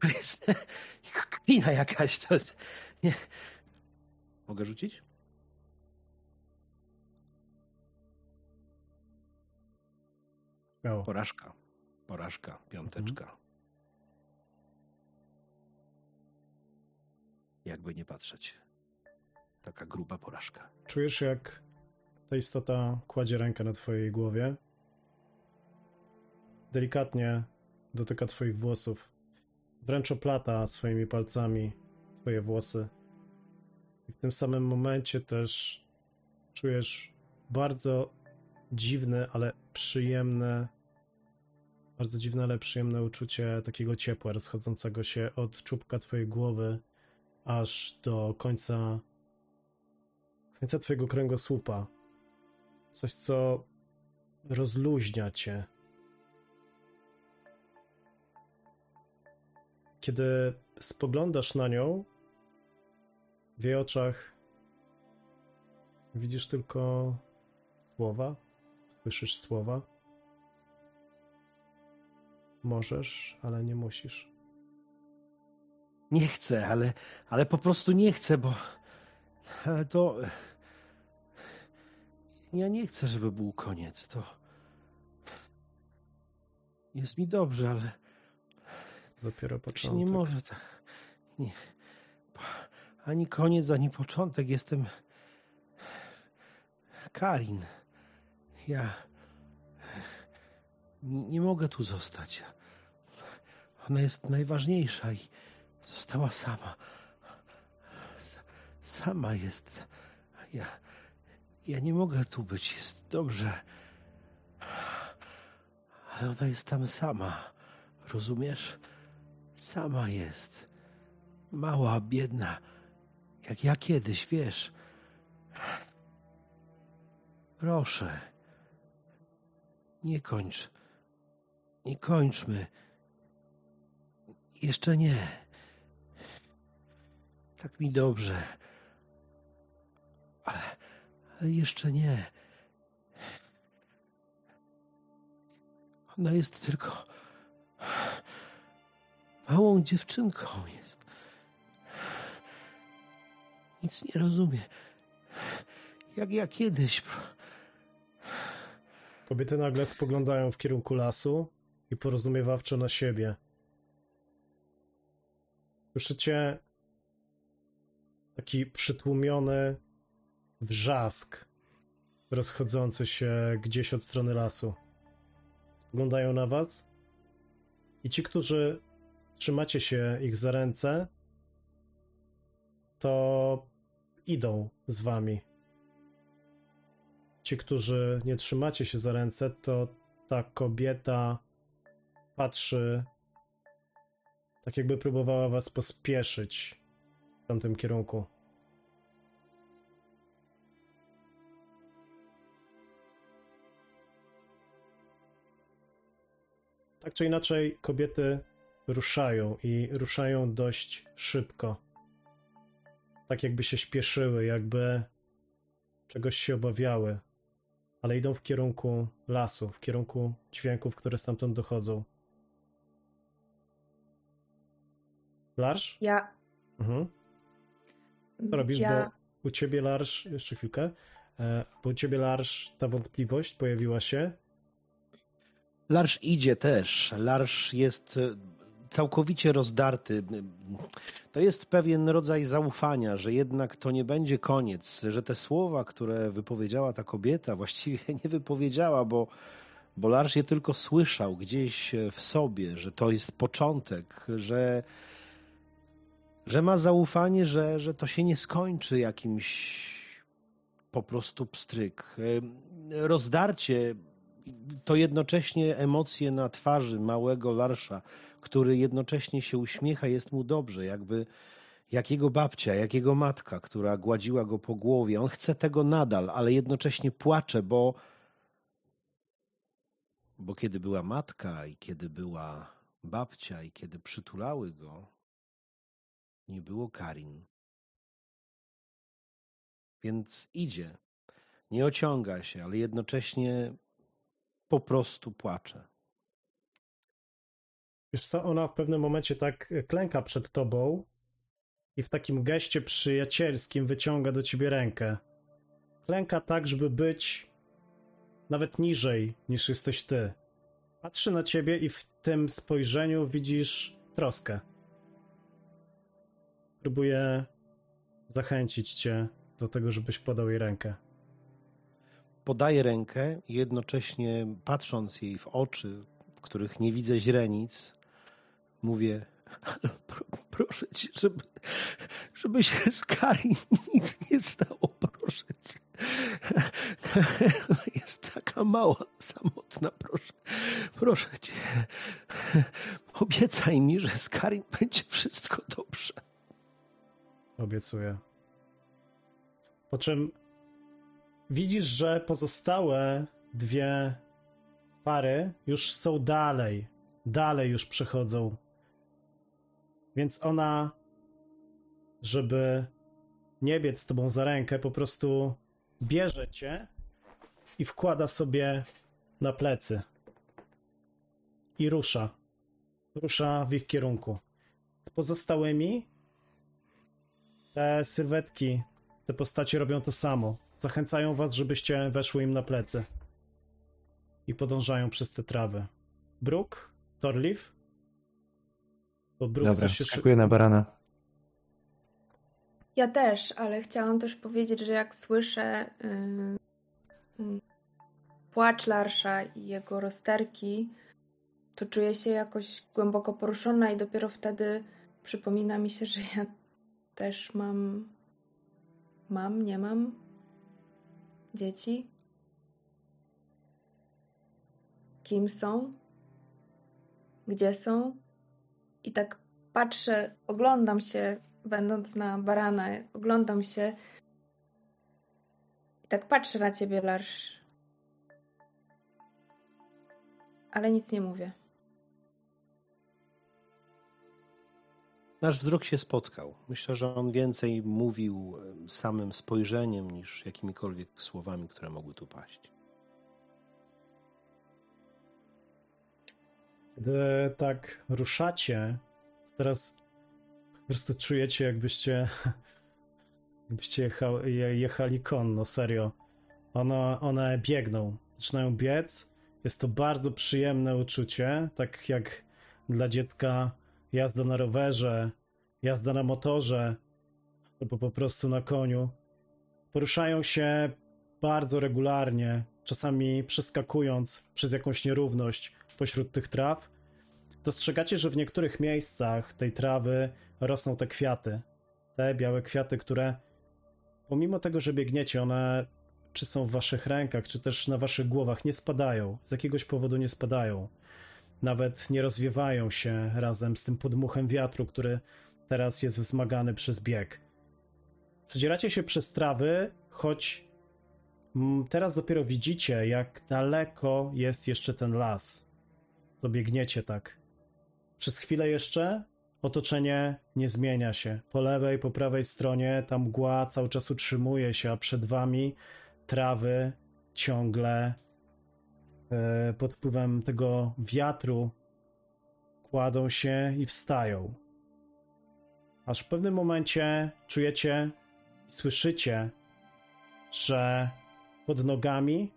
To jest kpina jakaś. To jest... Nie. Mogę rzucić? Śmiało. Porażka. Porażka. Piąteczka. Jakby nie patrzeć. Taka gruba porażka. Czujesz, jak ta istota kładzie rękę na twojej głowie. Delikatnie dotyka twoich włosów. Wręcz oplata swoimi palcami twoje włosy. I w tym samym momencie też czujesz bardzo dziwne, ale przyjemne, bardzo dziwne, ale przyjemne uczucie takiego ciepła rozchodzącego się od czubka twojej głowy aż do końca końca twojego kręgosłupa. Coś, co rozluźnia cię. Kiedy spoglądasz na nią, w jej oczach widzisz tylko słowa, słyszysz słowa. Możesz, ale nie musisz. Nie chcę, ale, ale po prostu nie chcę, bo to. Ja nie chcę, żeby był koniec. To. Jest mi dobrze, ale Dopiero początek. nie może tak. Nie. Ani koniec, ani początek. Jestem. Karin. Ja. Nie mogę tu zostać. Ona jest najważniejsza i została sama. Sama jest. Ja, ja nie mogę tu być. Jest dobrze. Ale ona jest tam sama. Rozumiesz? Sama jest. Mała, biedna. Jak ja kiedyś, wiesz. Proszę. Nie kończ. Nie kończmy. Jeszcze nie. Tak mi dobrze. Ale, ale jeszcze nie. Ona jest tylko małą dziewczynką jest. Nic nie rozumie. Jak ja kiedyś. Kobiety nagle spoglądają w kierunku lasu i porozumiewawczo na siebie. Słyszycie taki przytłumiony wrzask rozchodzący się gdzieś od strony lasu. Spoglądają na was i ci, którzy trzymacie się ich za ręce, to idą z wami. Ci, którzy nie trzymacie się za ręce, to ta kobieta patrzy, tak jakby próbowała was pospieszyć w tamtym kierunku. Tak czy inaczej, kobiety ruszają i ruszają dość szybko. Tak jakby się śpieszyły, jakby czegoś się obawiały, ale idą w kierunku lasu, w kierunku dźwięków, które stamtąd dochodzą. Larsz? Ja. Mhm. Co robisz? Ja, Bo u ciebie, Larsz, jeszcze chwilkę, e, bo u ciebie, Larsz, ta wątpliwość pojawiła się. Larsz idzie też. Larsz jest e, całkowicie rozdarty. To jest pewien rodzaj zaufania, że jednak to nie będzie koniec, że te słowa, które wypowiedziała ta kobieta, <laughs> właściwie nie wypowiedziała, bo, bo Larsz je tylko słyszał gdzieś w sobie, że to jest początek, że, że ma zaufanie, że, że to się nie skończy jakimś po prostu pstryk. E, Rozdarcie to jednocześnie emocje na twarzy małego Larsza, który jednocześnie się uśmiecha, jest mu dobrze, jakby jak jego babcia, jak jego matka, która gładziła go po głowie. On chce tego nadal, ale jednocześnie płacze, bo, bo kiedy była matka i kiedy była babcia i kiedy przytulały go, nie było Karin. Więc idzie, nie ociąga się, ale jednocześnie po prostu płacze. Wiesz co, ona w pewnym momencie tak klęka przed tobą i w takim geście przyjacielskim wyciąga do ciebie rękę. Klęka tak, żeby być nawet niżej niż jesteś ty. Patrzy na ciebie i w tym spojrzeniu widzisz troskę. Próbuje zachęcić cię do tego, żebyś podał jej rękę. Podaję rękę jednocześnie patrząc jej w oczy, w których nie widzę źrenic, mówię, "Ale <laughs> pro, proszę cię, żeby, żeby się z Karin nic nie stało, proszę cię. <laughs> Jest taka mała, samotna, proszę, proszę cię. Obiecaj mi, że z Karin będzie wszystko dobrze. Obiecuję. Po czym widzisz, że pozostałe dwie pary już są dalej. Dalej już przechodzą. Więc ona, żeby nie biec z tobą za rękę, po prostu bierze cię i wkłada sobie na plecy. I rusza. Rusza w ich kierunku. Z pozostałymi te sylwetki, te postacie robią to samo. Zachęcają was, żebyście weszły im na plecy. I podążają przez te trawy. Brook, Torliv. Bo Brook Dobra, się na barana. ja też, ale chciałam też powiedzieć, że jak słyszę yy, yy, płacz Larsza i jego rozterki, to czuję się jakoś głęboko poruszona i dopiero wtedy przypomina mi się, że ja też mam. Mam, nie mam dzieci. Kim są? Gdzie są? I tak patrzę, oglądam się, będąc na barana, oglądam się i tak patrzę na ciebie, Larsz. Ale nic nie mówię. Nasz wzrok się spotkał. Myślę, że on więcej mówił samym spojrzeniem niż jakimikolwiek słowami, które mogły tu paść. Kiedy tak ruszacie, teraz po prostu czujecie, jakbyście, jakbyście jechali, jechali konno, serio. One, one biegną, zaczynają biec. Jest to bardzo przyjemne uczucie, tak jak dla dziecka jazda na rowerze, jazda na motorze, albo po prostu na koniu. Poruszają się bardzo regularnie, czasami przeskakując przez jakąś nierówność pośród tych traw. Dostrzegacie, że w niektórych miejscach tej trawy rosną te kwiaty. Te białe kwiaty, które pomimo tego, że biegniecie, one czy są w waszych rękach, czy też na waszych głowach, nie spadają. Z jakiegoś powodu nie spadają. Nawet nie rozwiewają się razem z tym podmuchem wiatru, który teraz jest wzmagany przez bieg. Przedzieracie się przez trawy, choć teraz dopiero widzicie, jak daleko jest jeszcze ten las. To biegniecie tak. Przez chwilę jeszcze otoczenie nie zmienia się. Po lewej, po prawej stronie ta mgła cały czas utrzymuje się, a przed wami trawy ciągle pod wpływem tego wiatru kładą się i wstają. Aż w pewnym momencie czujecie, słyszycie, że pod nogami,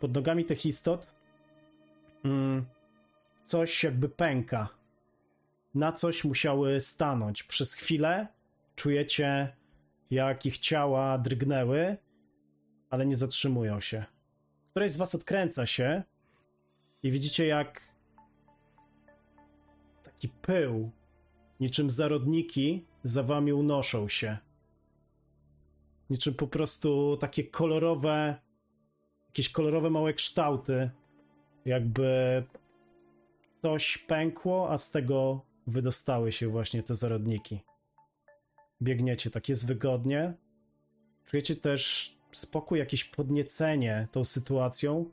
pod nogami tych istot, mm, coś jakby pęka. Na coś musiały stanąć. Przez chwilę czujecie, jak ich ciała drgnęły, ale nie zatrzymują się. Któreś z was odkręca się i widzicie, jak taki pył, niczym zarodniki, za wami unoszą się. Niczym po prostu takie kolorowe, jakieś kolorowe małe kształty, jakby coś pękło, a z tego wydostały się właśnie te zarodniki. Biegniecie, tak jest wygodnie. Czujecie też spokój, jakieś podniecenie tą sytuacją.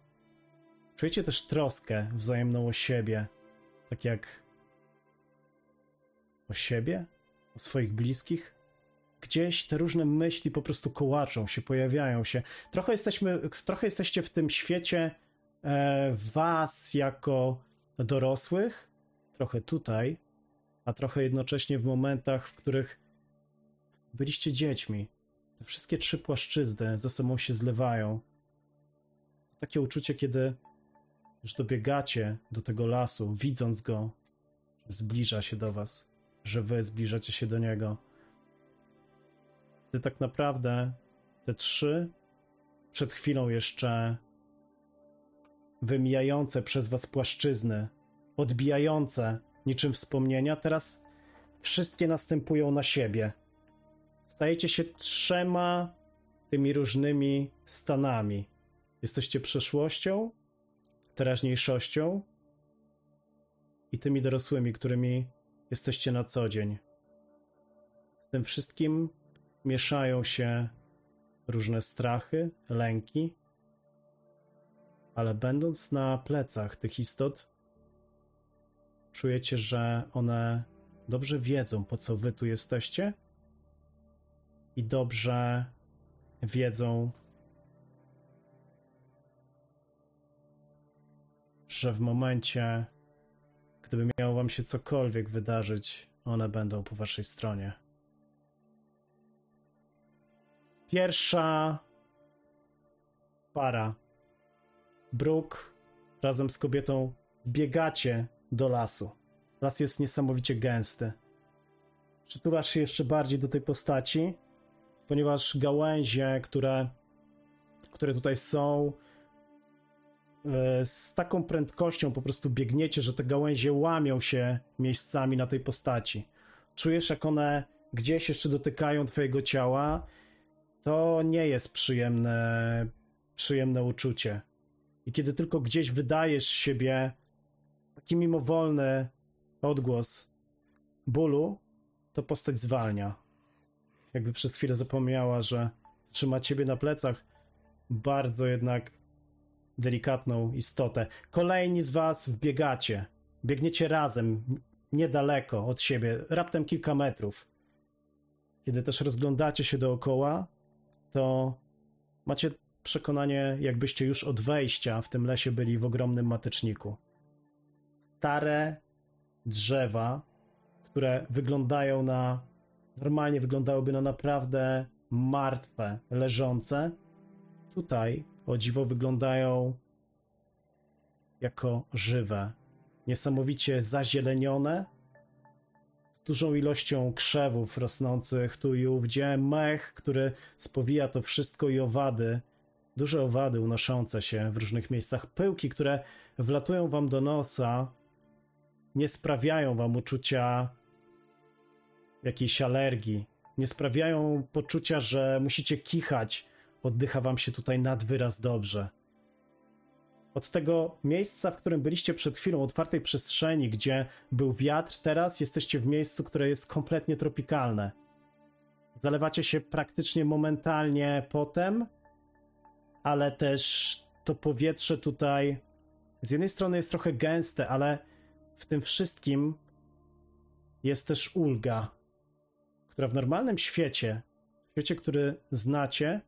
Czujecie też troskę wzajemną o siebie, tak jak o siebie, o swoich bliskich. Gdzieś te różne myśli po prostu kołaczą się, pojawiają się. Trochę, jesteśmy, trochę jesteście w tym świecie e, was jako dorosłych, trochę tutaj, a trochę jednocześnie w momentach, w których byliście dziećmi. Te wszystkie trzy płaszczyzny ze sobą się zlewają. Takie uczucie, kiedy już dobiegacie do tego lasu, widząc go, zbliża się do was, że wy zbliżacie się do niego. Gdy tak naprawdę te trzy przed chwilą jeszcze wymijające przez was płaszczyzny, odbijające niczym wspomnienia, teraz wszystkie następują na siebie. Stajecie się trzema tymi różnymi stanami. Jesteście przeszłością, teraźniejszością i tymi dorosłymi, którymi jesteście na co dzień. W tym wszystkim mieszają się różne strachy, lęki, ale będąc na plecach tych istot, czujecie, że one dobrze wiedzą, po co wy tu jesteście i dobrze wiedzą, że w momencie, gdyby miało wam się cokolwiek wydarzyć, one będą po waszej stronie. Pierwsza para. Brooke razem z kobietą biegacie do lasu. Las jest niesamowicie gęsty. Przytulasz się jeszcze bardziej do tej postaci, ponieważ gałęzie, które, które tutaj są, e, z taką prędkością po prostu biegniecie, że te gałęzie łamią się miejscami na tej postaci. Czujesz, jak one gdzieś jeszcze dotykają twojego ciała. To nie jest przyjemne, przyjemne uczucie. I kiedy tylko gdzieś wydajesz z siebie taki mimowolny odgłos bólu, to postać zwalnia. Jakby przez chwilę zapomniała, że trzyma ciebie na plecach bardzo jednak delikatną istotę. Kolejni z was wbiegacie. Biegniecie razem, niedaleko od siebie, raptem kilka metrów. Kiedy też rozglądacie się dookoła, to macie przekonanie, jakbyście już od wejścia w tym lesie byli w ogromnym mateczniku. Stare drzewa, które wyglądają na. Normalnie wyglądałyby na naprawdę martwe, leżące. Tutaj, o dziwo, wyglądają jako żywe, niesamowicie zazielenione, z dużą ilością krzewów rosnących tu i ówdzie, mech, który spowija to wszystko i owady, duże owady unoszące się w różnych miejscach, pyłki, które wlatują wam do nosa, nie sprawiają wam uczucia jakiejś alergii, nie sprawiają poczucia, że musicie kichać, oddycha wam się tutaj nad wyraz dobrze. Od tego miejsca, w którym byliście przed chwilą, otwartej przestrzeni, gdzie był wiatr, teraz jesteście w miejscu, które jest kompletnie tropikalne. Zalewacie się praktycznie momentalnie potem, ale też to powietrze tutaj z jednej strony jest trochę gęste, ale w tym wszystkim jest też ulga, która w normalnym świecie, w świecie, który znacie,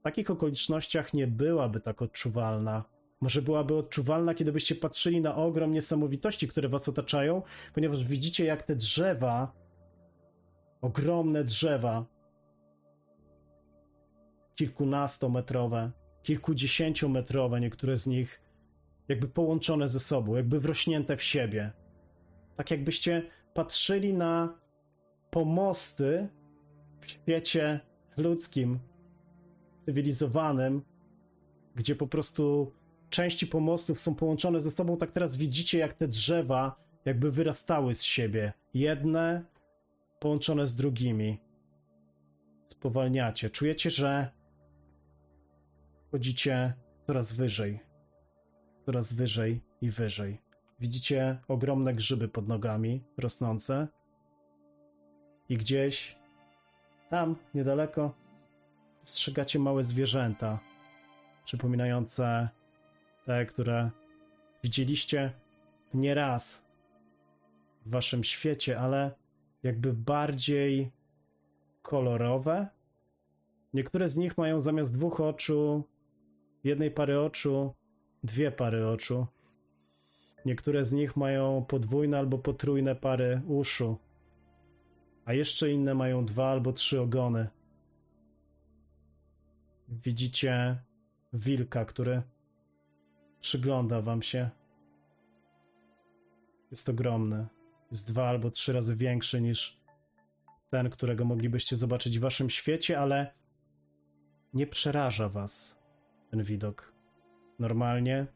w takich okolicznościach nie byłaby tak odczuwalna. Może byłaby odczuwalna, kiedy byście patrzyli na ogrom niesamowitości, które was otaczają, ponieważ widzicie, jak te drzewa, ogromne drzewa, kilkunastometrowe, kilkudziesięciometrowe, niektóre z nich jakby połączone ze sobą, jakby wrośnięte w siebie. Tak jakbyście patrzyli na pomosty w świecie ludzkim, cywilizowanym, gdzie po prostu części pomostów są połączone ze sobą, tak teraz widzicie, jak te drzewa jakby wyrastały z siebie. Jedne połączone z drugimi. Spowalniacie. Czujecie, że chodzicie coraz wyżej. Coraz wyżej i wyżej. Widzicie ogromne grzyby pod nogami rosnące. I gdzieś tam, niedaleko, dostrzegacie małe zwierzęta, przypominające te, które widzieliście nieraz w waszym świecie, ale jakby bardziej kolorowe. Niektóre z nich mają zamiast dwóch oczu, jednej pary oczu, dwie pary oczu. Niektóre z nich mają podwójne albo potrójne pary uszu, a jeszcze inne mają dwa albo trzy ogony. Widzicie wilka, który przygląda wam się. Jest ogromny. Jest dwa albo trzy razy większy niż ten, którego moglibyście zobaczyć w waszym świecie, ale nie przeraża was ten widok. Normalnie,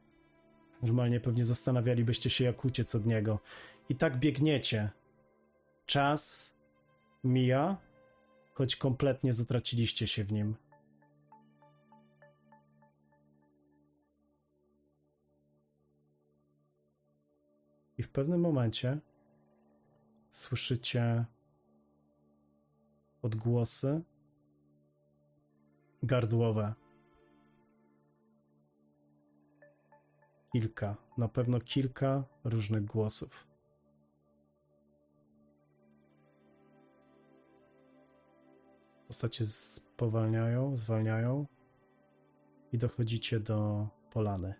normalnie pewnie zastanawialibyście się, jak uciec od niego. I tak biegniecie. Czas mija, choć kompletnie zatraciliście się w nim. I w pewnym momencie słyszycie odgłosy gardłowe. Kilka, na pewno kilka różnych głosów. Postacie spowalniają, zwalniają i dochodzicie do polany.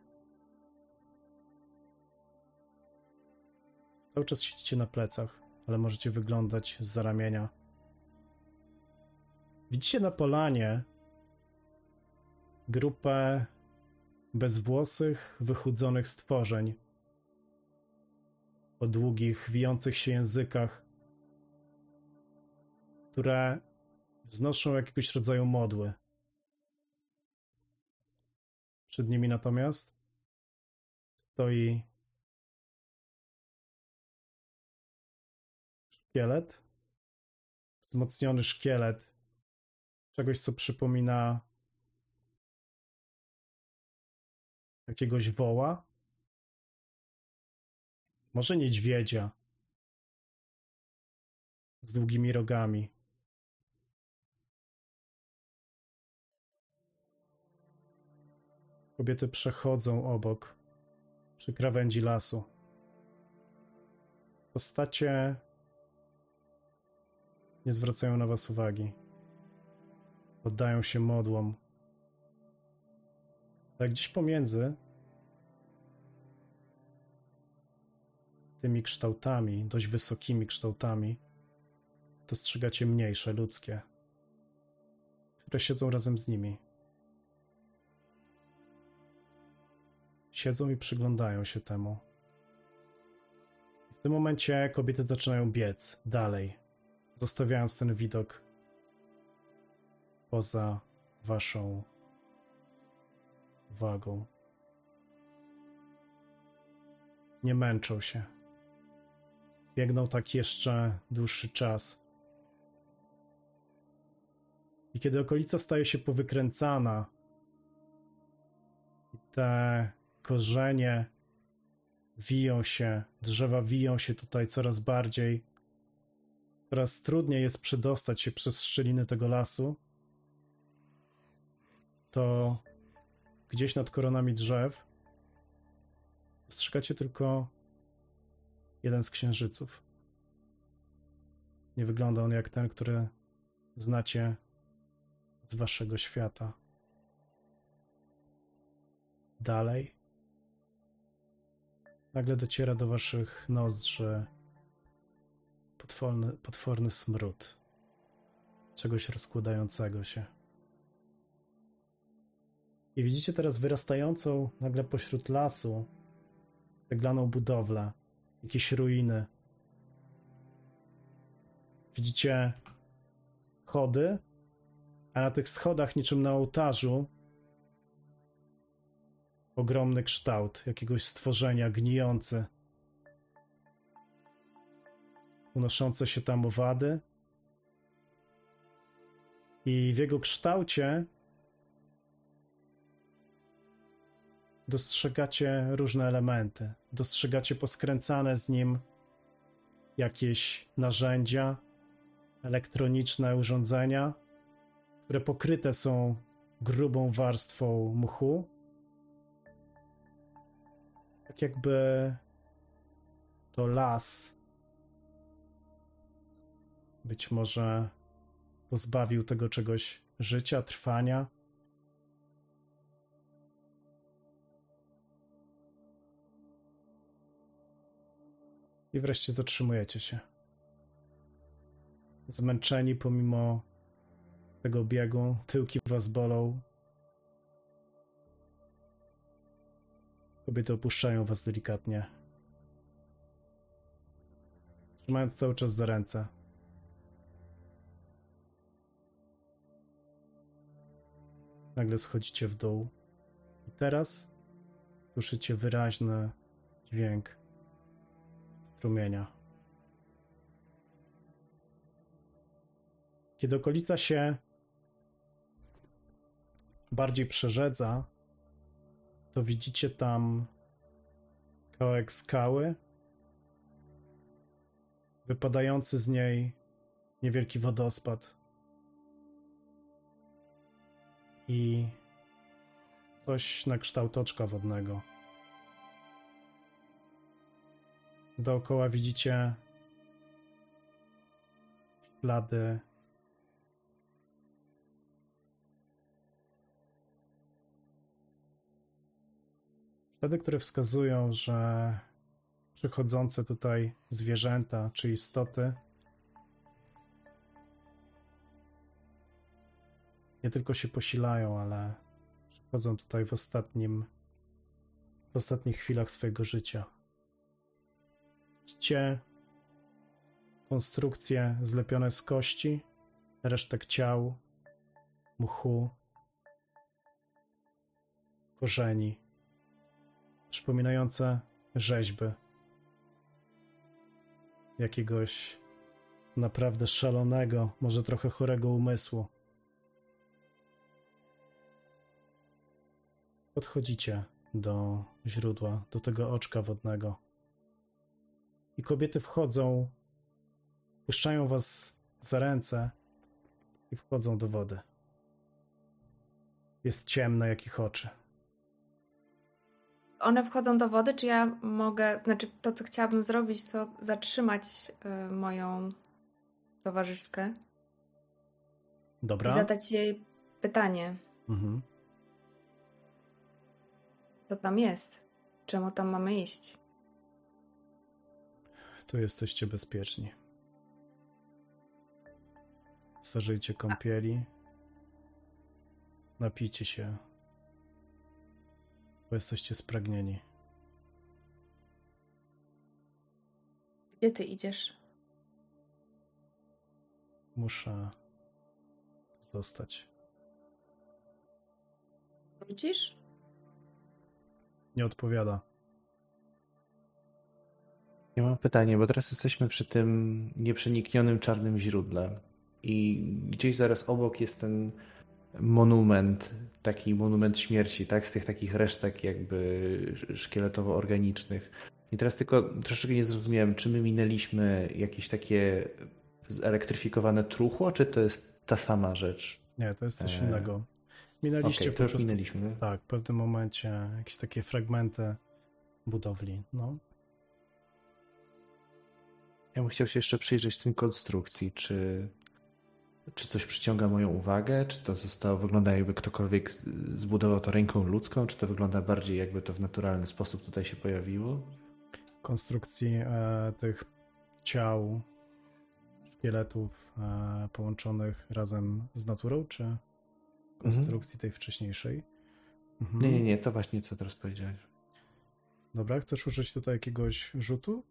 Cały czas siedzicie na plecach, ale możecie wyglądać z ramienia. Widzicie na polanie grupę bezwłosych, wychudzonych stworzeń o długich, wijących się językach, które wznoszą jakiegoś rodzaju modły. Przed nimi natomiast stoi szkielet, wzmocniony szkielet czegoś, co przypomina jakiegoś woła, może niedźwiedzia z długimi rogami. Kobiety przechodzą obok przy krawędzi lasu. Postacie nie zwracają na was uwagi. Oddają się modłom. Ale gdzieś pomiędzy tymi kształtami, dość wysokimi kształtami, dostrzegacie mniejsze, ludzkie, które siedzą razem z nimi. Siedzą i przyglądają się temu. W tym momencie kobiety zaczynają biec dalej, zostawiając ten widok poza waszą uwagą. Nie męczą się. Biegną tak jeszcze dłuższy czas. I kiedy okolica staje się powykręcana, i te korzenie wiją się, drzewa wiją się tutaj coraz bardziej, coraz trudniej jest przedostać się przez szczeliny tego lasu, to gdzieś nad koronami drzew dostrzegacie tylko jeden z księżyców. Nie wygląda on jak ten, który znacie z waszego świata. Dalej nagle dociera do waszych nozdrzy potworny, potworny smród czegoś rozkładającego się. I widzicie teraz wyrastającą nagle pośród lasu ceglaną budowlę, jakieś ruiny. Widzicie schody, a na tych schodach, niczym na ołtarzu, ogromny kształt jakiegoś stworzenia gnijący, unoszące się tam owady. I w jego kształcie dostrzegacie różne elementy. Dostrzegacie poskręcane z nim jakieś narzędzia, elektroniczne urządzenia, które pokryte są grubą warstwą mchu. Tak jakby to las być może pozbawił tego czegoś życia, trwania. I wreszcie zatrzymujecie się. Zmęczeni pomimo tego biegu, tyłki was bolą. Kobiety opuszczają was delikatnie. Trzymając cały czas za ręce. Nagle schodzicie w dół. I teraz słyszycie wyraźny dźwięk strumienia. Kiedy okolica się bardziej przerzedza, to widzicie tam kawałek skały, wypadający z niej niewielki wodospad. I coś na kształt oczka wodnego. Dookoła widzicie ślady ślady, które wskazują, że przychodzące tutaj zwierzęta czy istoty nie tylko się posilają, ale przychodzą tutaj w ostatnim w ostatnich chwilach swojego życia. Widzicie konstrukcje zlepione z kości, resztek ciał, mchu, korzeni. Przypominające rzeźby jakiegoś naprawdę szalonego, może trochę chorego umysłu. Podchodzicie do źródła, do tego oczka wodnego. I kobiety wchodzą, puszczają was za ręce i wchodzą do wody. Jest ciemno jak ich oczy. One wchodzą do wody, czy ja mogę, znaczy to, co chciałabym zrobić, to zatrzymać y, moją towarzyszkę Dobra? i zadać jej pytanie, Mhm. co tam jest, czemu tam mamy iść. Tu jesteście bezpieczni. Zażyjcie kąpieli. Napijcie się. Bo jesteście spragnieni. Gdzie ty idziesz? Muszę zostać. Wrócisz? Nie odpowiada. Ja mam pytanie, bo teraz jesteśmy przy tym nieprzeniknionym czarnym źródle i gdzieś zaraz obok jest ten monument, taki monument śmierci, tak? Z tych takich resztek jakby szkieletowo-organicznych. I teraz tylko troszeczkę nie zrozumiałem, czy my minęliśmy jakieś takie zelektryfikowane truchło, czy to jest ta sama rzecz? Nie, to jest coś Eee, innego. Minęliście Okej, po prostu. minęliśmy. Tak, w pewnym momencie jakieś takie fragmenty budowli. No. Ja bym chciał się jeszcze przyjrzeć tej konstrukcji, czy, czy coś przyciąga moją uwagę, czy to zostało, wygląda jakby ktokolwiek zbudował to ręką ludzką, czy to wygląda bardziej jakby to w naturalny sposób tutaj się pojawiło. konstrukcji e, tych ciał, szkieletów e, połączonych razem z naturą, czy konstrukcji tej wcześniejszej? Mhm. Nie, nie, nie, to właśnie co teraz powiedziałeś. Dobra, chcesz użyć tutaj jakiegoś rzutu?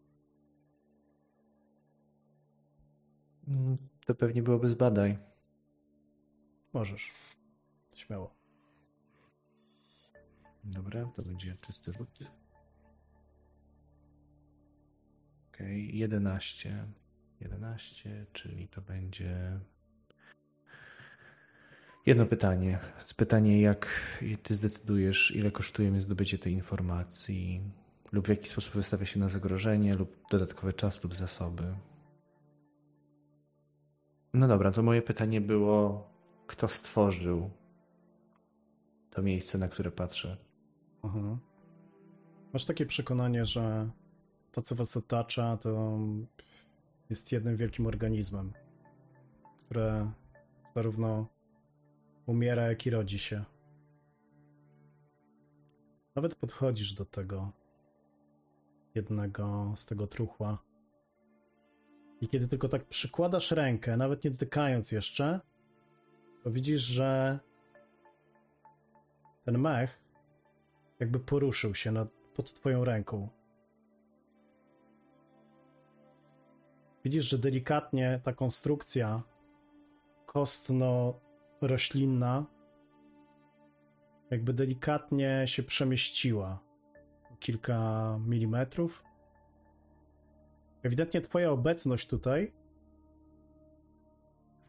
To pewnie byłoby z badań. Możesz. Śmiało. Dobra, to będzie czysty rzut. Okej, 11. 11, czyli to będzie. Jedno pytanie. Z pytanie, jak ty zdecydujesz, ile kosztuje mnie zdobycie tej informacji, lub w jaki sposób wystawia się na zagrożenie, lub dodatkowy czas, lub zasoby. No dobra, to moje pytanie było, kto stworzył to miejsce, na które patrzę. Mhm. Masz takie przekonanie, że to, co was otacza, to jest jednym wielkim organizmem, które zarówno umiera, jak i rodzi się. Nawet podchodzisz do tego jednego z tego truchła. I kiedy tylko tak przykładasz rękę, nawet nie dotykając jeszcze, to widzisz, że ten mech jakby poruszył się nad, pod twoją ręką. Widzisz, że delikatnie ta konstrukcja kostno-roślinna jakby delikatnie się przemieściła kilka milimetrów. Ewidentnie twoja obecność tutaj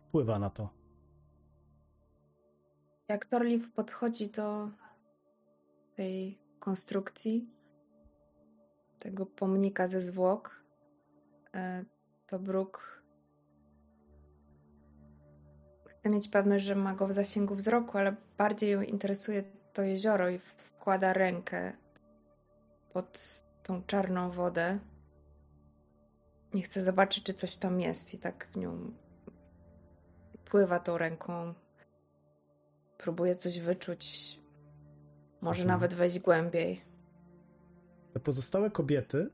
wpływa na to. Jak Torliv podchodzi do tej konstrukcji, tego pomnika ze zwłok, e, to Brooke chce mieć pewność, że ma go w zasięgu wzroku, ale bardziej ją interesuje to jezioro i wkłada rękę pod tą czarną wodę. Nie chce zobaczyć, czy coś tam jest i tak nią pływa tą ręką. Próbuje coś wyczuć. Może Mhm. nawet wejść głębiej. Te pozostałe kobiety,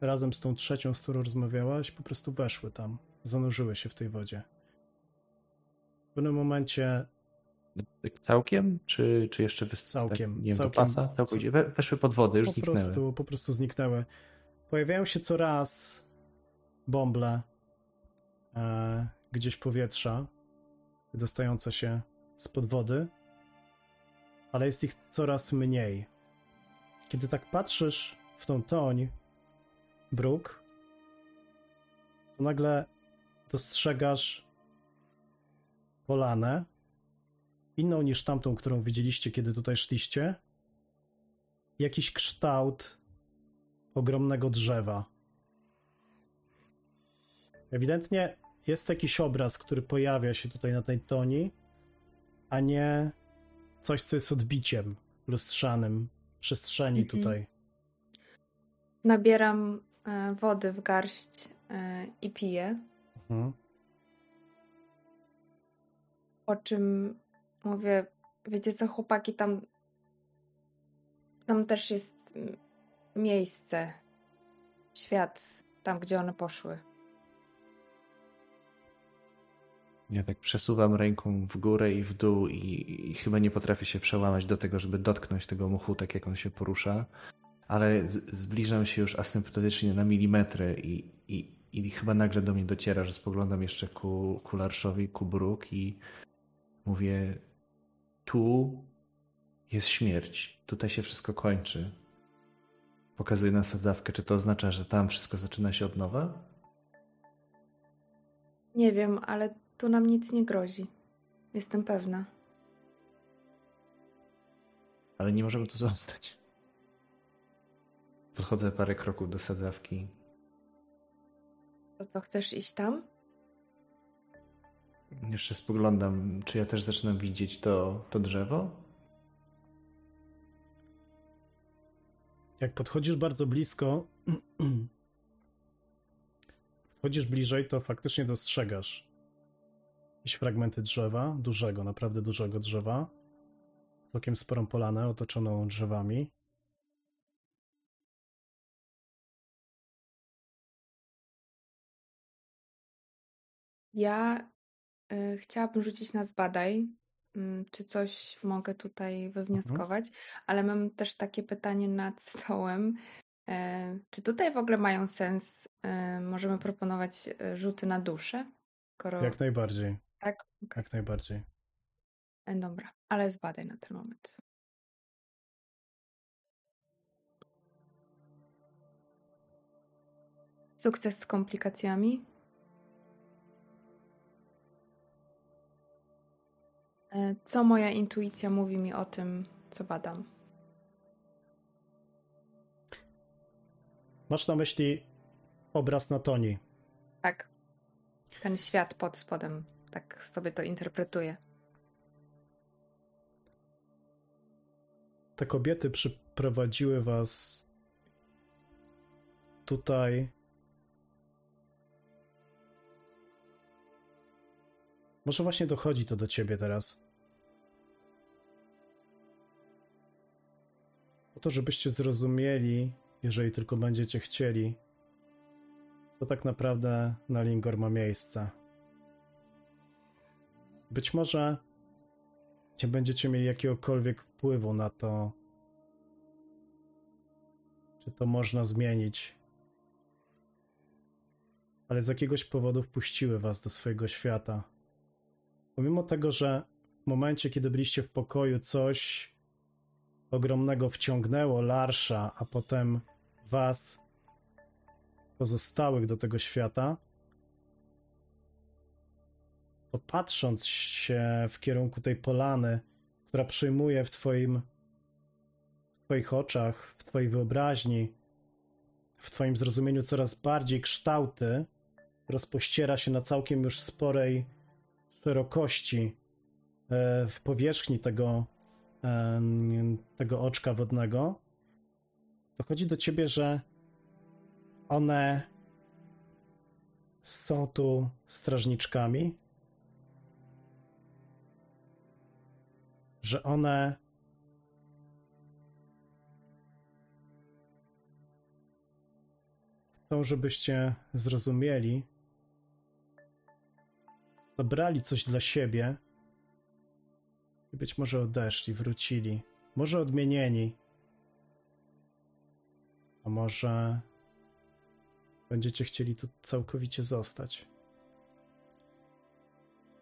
razem z tą trzecią, z którą rozmawiałaś, po prostu weszły tam, zanurzyły się w tej wodzie. W pewnym momencie Całkiem? Czy, czy jeszcze wys... Całkiem, Tak, nie wiem, całkiem. do pasa? Całkowicie. We, weszły pod wodę, już po zniknęły. prostu, po prostu zniknęły. Pojawiają się coraz bąble e, gdzieś powietrza, dostające się spod wody, ale jest ich coraz mniej. Kiedy tak patrzysz w tą toń, bruk, to nagle dostrzegasz polanę, inną niż tamtą, którą widzieliście, kiedy tutaj szliście. Jakiś kształt ogromnego drzewa. Ewidentnie jest jakiś obraz, który pojawia się tutaj na tej toni, a nie coś, co jest odbiciem lustrzanym przestrzeni Mhm. tutaj. Nabieram e, wody w garść e, i piję. Mhm. Po czym mówię, wiecie co, chłopaki, tam, tam też jest mm, miejsce, świat, tam gdzie one poszły. Ja tak przesuwam ręką w górę i w dół i, i chyba nie potrafię się przełamać do tego, żeby dotknąć tego muchu, tak jak on się porusza, ale z, zbliżam się już asymptotycznie na milimetry i, i, i chyba nagle do mnie dociera, że spoglądam jeszcze ku, ku Larszowi, ku Bruk i mówię tu jest śmierć, tutaj się wszystko kończy. Pokazuję na sadzawkę, czy to oznacza, że tam wszystko zaczyna się od nowa? Nie wiem, ale tu nam nic nie grozi. Jestem pewna. Ale nie możemy tu zostać. Podchodzę parę kroków do sadzawki. To co, chcesz iść tam? Jeszcze spoglądam, czy ja też zaczynam widzieć to, to drzewo? Jak podchodzisz bardzo blisko, <clears throat> podchodzisz bliżej, to faktycznie dostrzegasz jakieś fragmenty drzewa, dużego, naprawdę dużego drzewa. Całkiem sporą polanę otoczoną drzewami. Ja y, chciałabym rzucić na zbadaj, czy coś mogę tutaj wywnioskować, ale mam też takie pytanie nad stołem. E, czy tutaj w ogóle mają sens? E, możemy proponować e, rzuty na duszę? Skoro... Jak najbardziej, Tak? Okej. jak najbardziej. Dobra, ale zbadaj na ten moment. Sukces z komplikacjami. Co moja intuicja mówi mi o tym, co badam? Masz na myśli obraz na toni. Tak. Ten świat pod spodem. Tak sobie to interpretuję. Te kobiety przyprowadziły was tutaj. Może właśnie dochodzi to do ciebie teraz. To, żebyście zrozumieli, jeżeli tylko będziecie chcieli, co tak naprawdę na Lingor ma miejsce. Być może nie będziecie mieli jakiegokolwiek wpływu na to, czy to można zmienić. Ale z jakiegoś powodu wpuściły was do swojego świata. Pomimo tego, że w momencie, kiedy byliście w pokoju, coś ogromnego wciągnęło Larsza, a potem was, pozostałych do tego świata, to patrząc się w kierunku tej polany, która przyjmuje w twoim w twoich oczach, w twojej wyobraźni, w twoim zrozumieniu coraz bardziej kształty, rozpościera się na całkiem już sporej szerokości e, w powierzchni tego, tego oczka wodnego, dochodzi do ciebie, że one są tu strażniczkami, że one chcą, żebyście zrozumieli, zabrali coś dla siebie i być może odeszli, wrócili, może odmienieni, a może będziecie chcieli tu całkowicie zostać.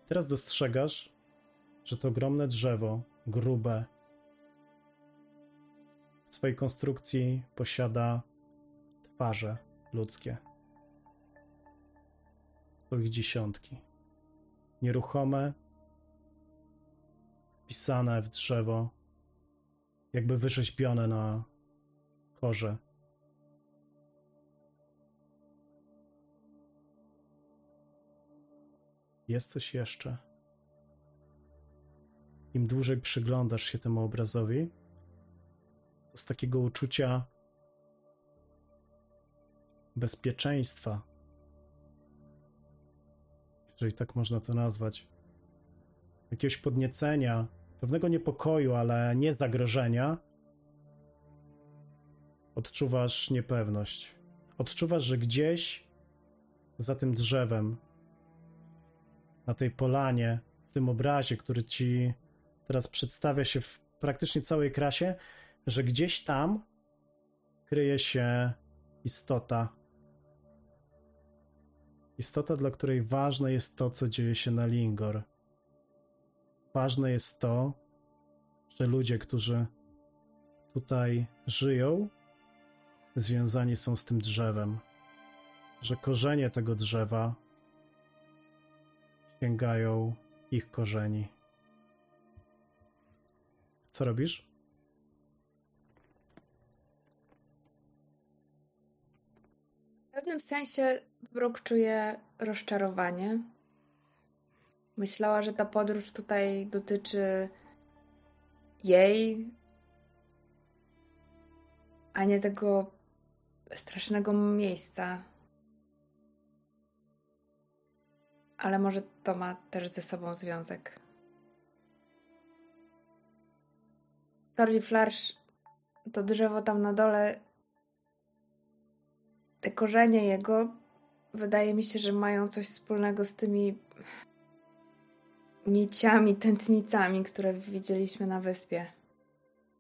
Teraz dostrzegasz, że to ogromne drzewo, grube, w swojej konstrukcji posiada twarze ludzkie. Są ich dziesiątki. Nieruchome, wpisane w drzewo, jakby wyrzeźbione na korze. Jest coś jeszcze. Im dłużej przyglądasz się temu obrazowi, to z takiego uczucia bezpieczeństwa, jeżeli tak można to nazwać, jakiegoś podniecenia, pewnego niepokoju, ale nie zagrożenia, odczuwasz niepewność. Odczuwasz, że gdzieś za tym drzewem, na tej polanie, w tym obrazie, który ci teraz przedstawia się w praktycznie całej krasie, że gdzieś tam kryje się istota. Istota, dla której ważne jest to, co dzieje się na Lingor. Ważne jest to, że ludzie, którzy tutaj żyją, związani są z tym drzewem, że korzenie tego drzewa sięgają ich korzeni. Co robisz? W pewnym sensie Brooke czuje rozczarowanie. Myślała, że ta podróż tutaj dotyczy jej, a nie tego strasznego miejsca. Ale może to ma też ze sobą związek. Torli Flarsz, to drzewo tam na dole, te korzenie jego, wydaje mi się, że mają coś wspólnego z tymi niciami, tętnicami, które widzieliśmy na wyspie.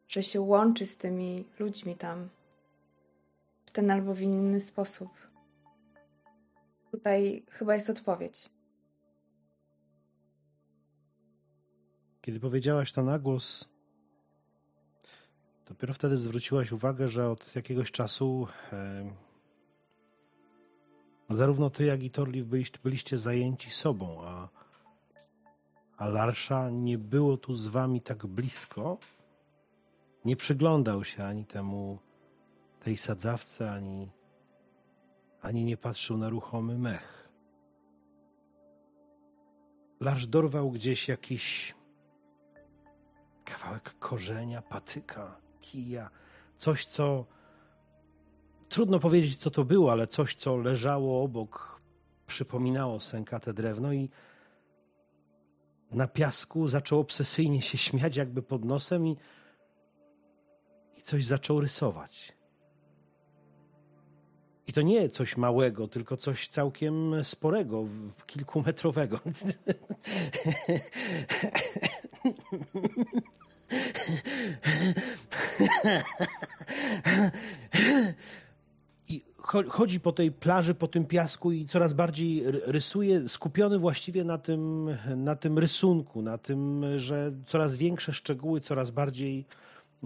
Że się łączy z tymi ludźmi tam w ten albo w inny sposób. Tutaj chyba jest odpowiedź. Kiedy powiedziałaś to na głos, dopiero wtedy zwróciłaś uwagę, że od jakiegoś czasu zarówno ty, jak i Torliv byliście, byliście zajęci sobą, a, a Larsza nie było tu z wami tak blisko. Nie przyglądał się ani temu, tej sadzawce, ani, ani nie patrzył na ruchomy mech. Larsz dorwał gdzieś jakiś kawałek korzenia, patyka, kija, coś, co trudno powiedzieć, co to było, ale coś, co leżało obok, przypominało sękate drewno i na piasku zaczął obsesyjnie się śmiać jakby pod nosem i, i coś zaczął rysować. I to nie coś małego, tylko coś całkiem sporego, kilkumetrowego. <laughs> I chodzi po tej plaży, po tym piasku i coraz bardziej rysuje, skupiony właściwie na tym, na tym rysunku, na tym, że coraz większe szczegóły, coraz bardziej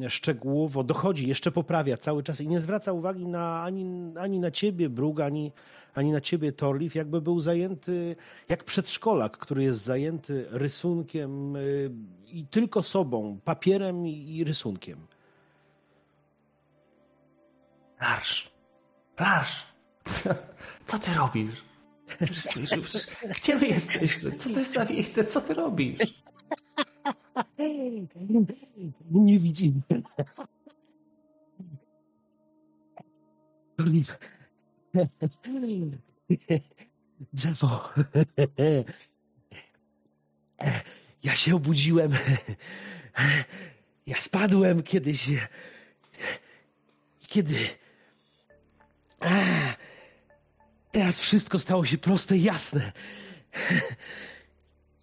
szczegółowo dochodzi, jeszcze poprawia cały czas i nie zwraca uwagi na, ani, ani na ciebie, Brug, ani, ani na ciebie, Torlif, jakby był zajęty jak przedszkolak, który jest zajęty rysunkiem y, i tylko sobą, papierem i, rysunkiem. Larsz, Larsz, co, co ty robisz? Gdzie my jesteśmy? Co to jest za miejsce? Co ty robisz? Nie widzimy. Drzewo. Ja się obudziłem. Ja spadłem kiedyś. Kiedy. Teraz wszystko stało się proste i jasne.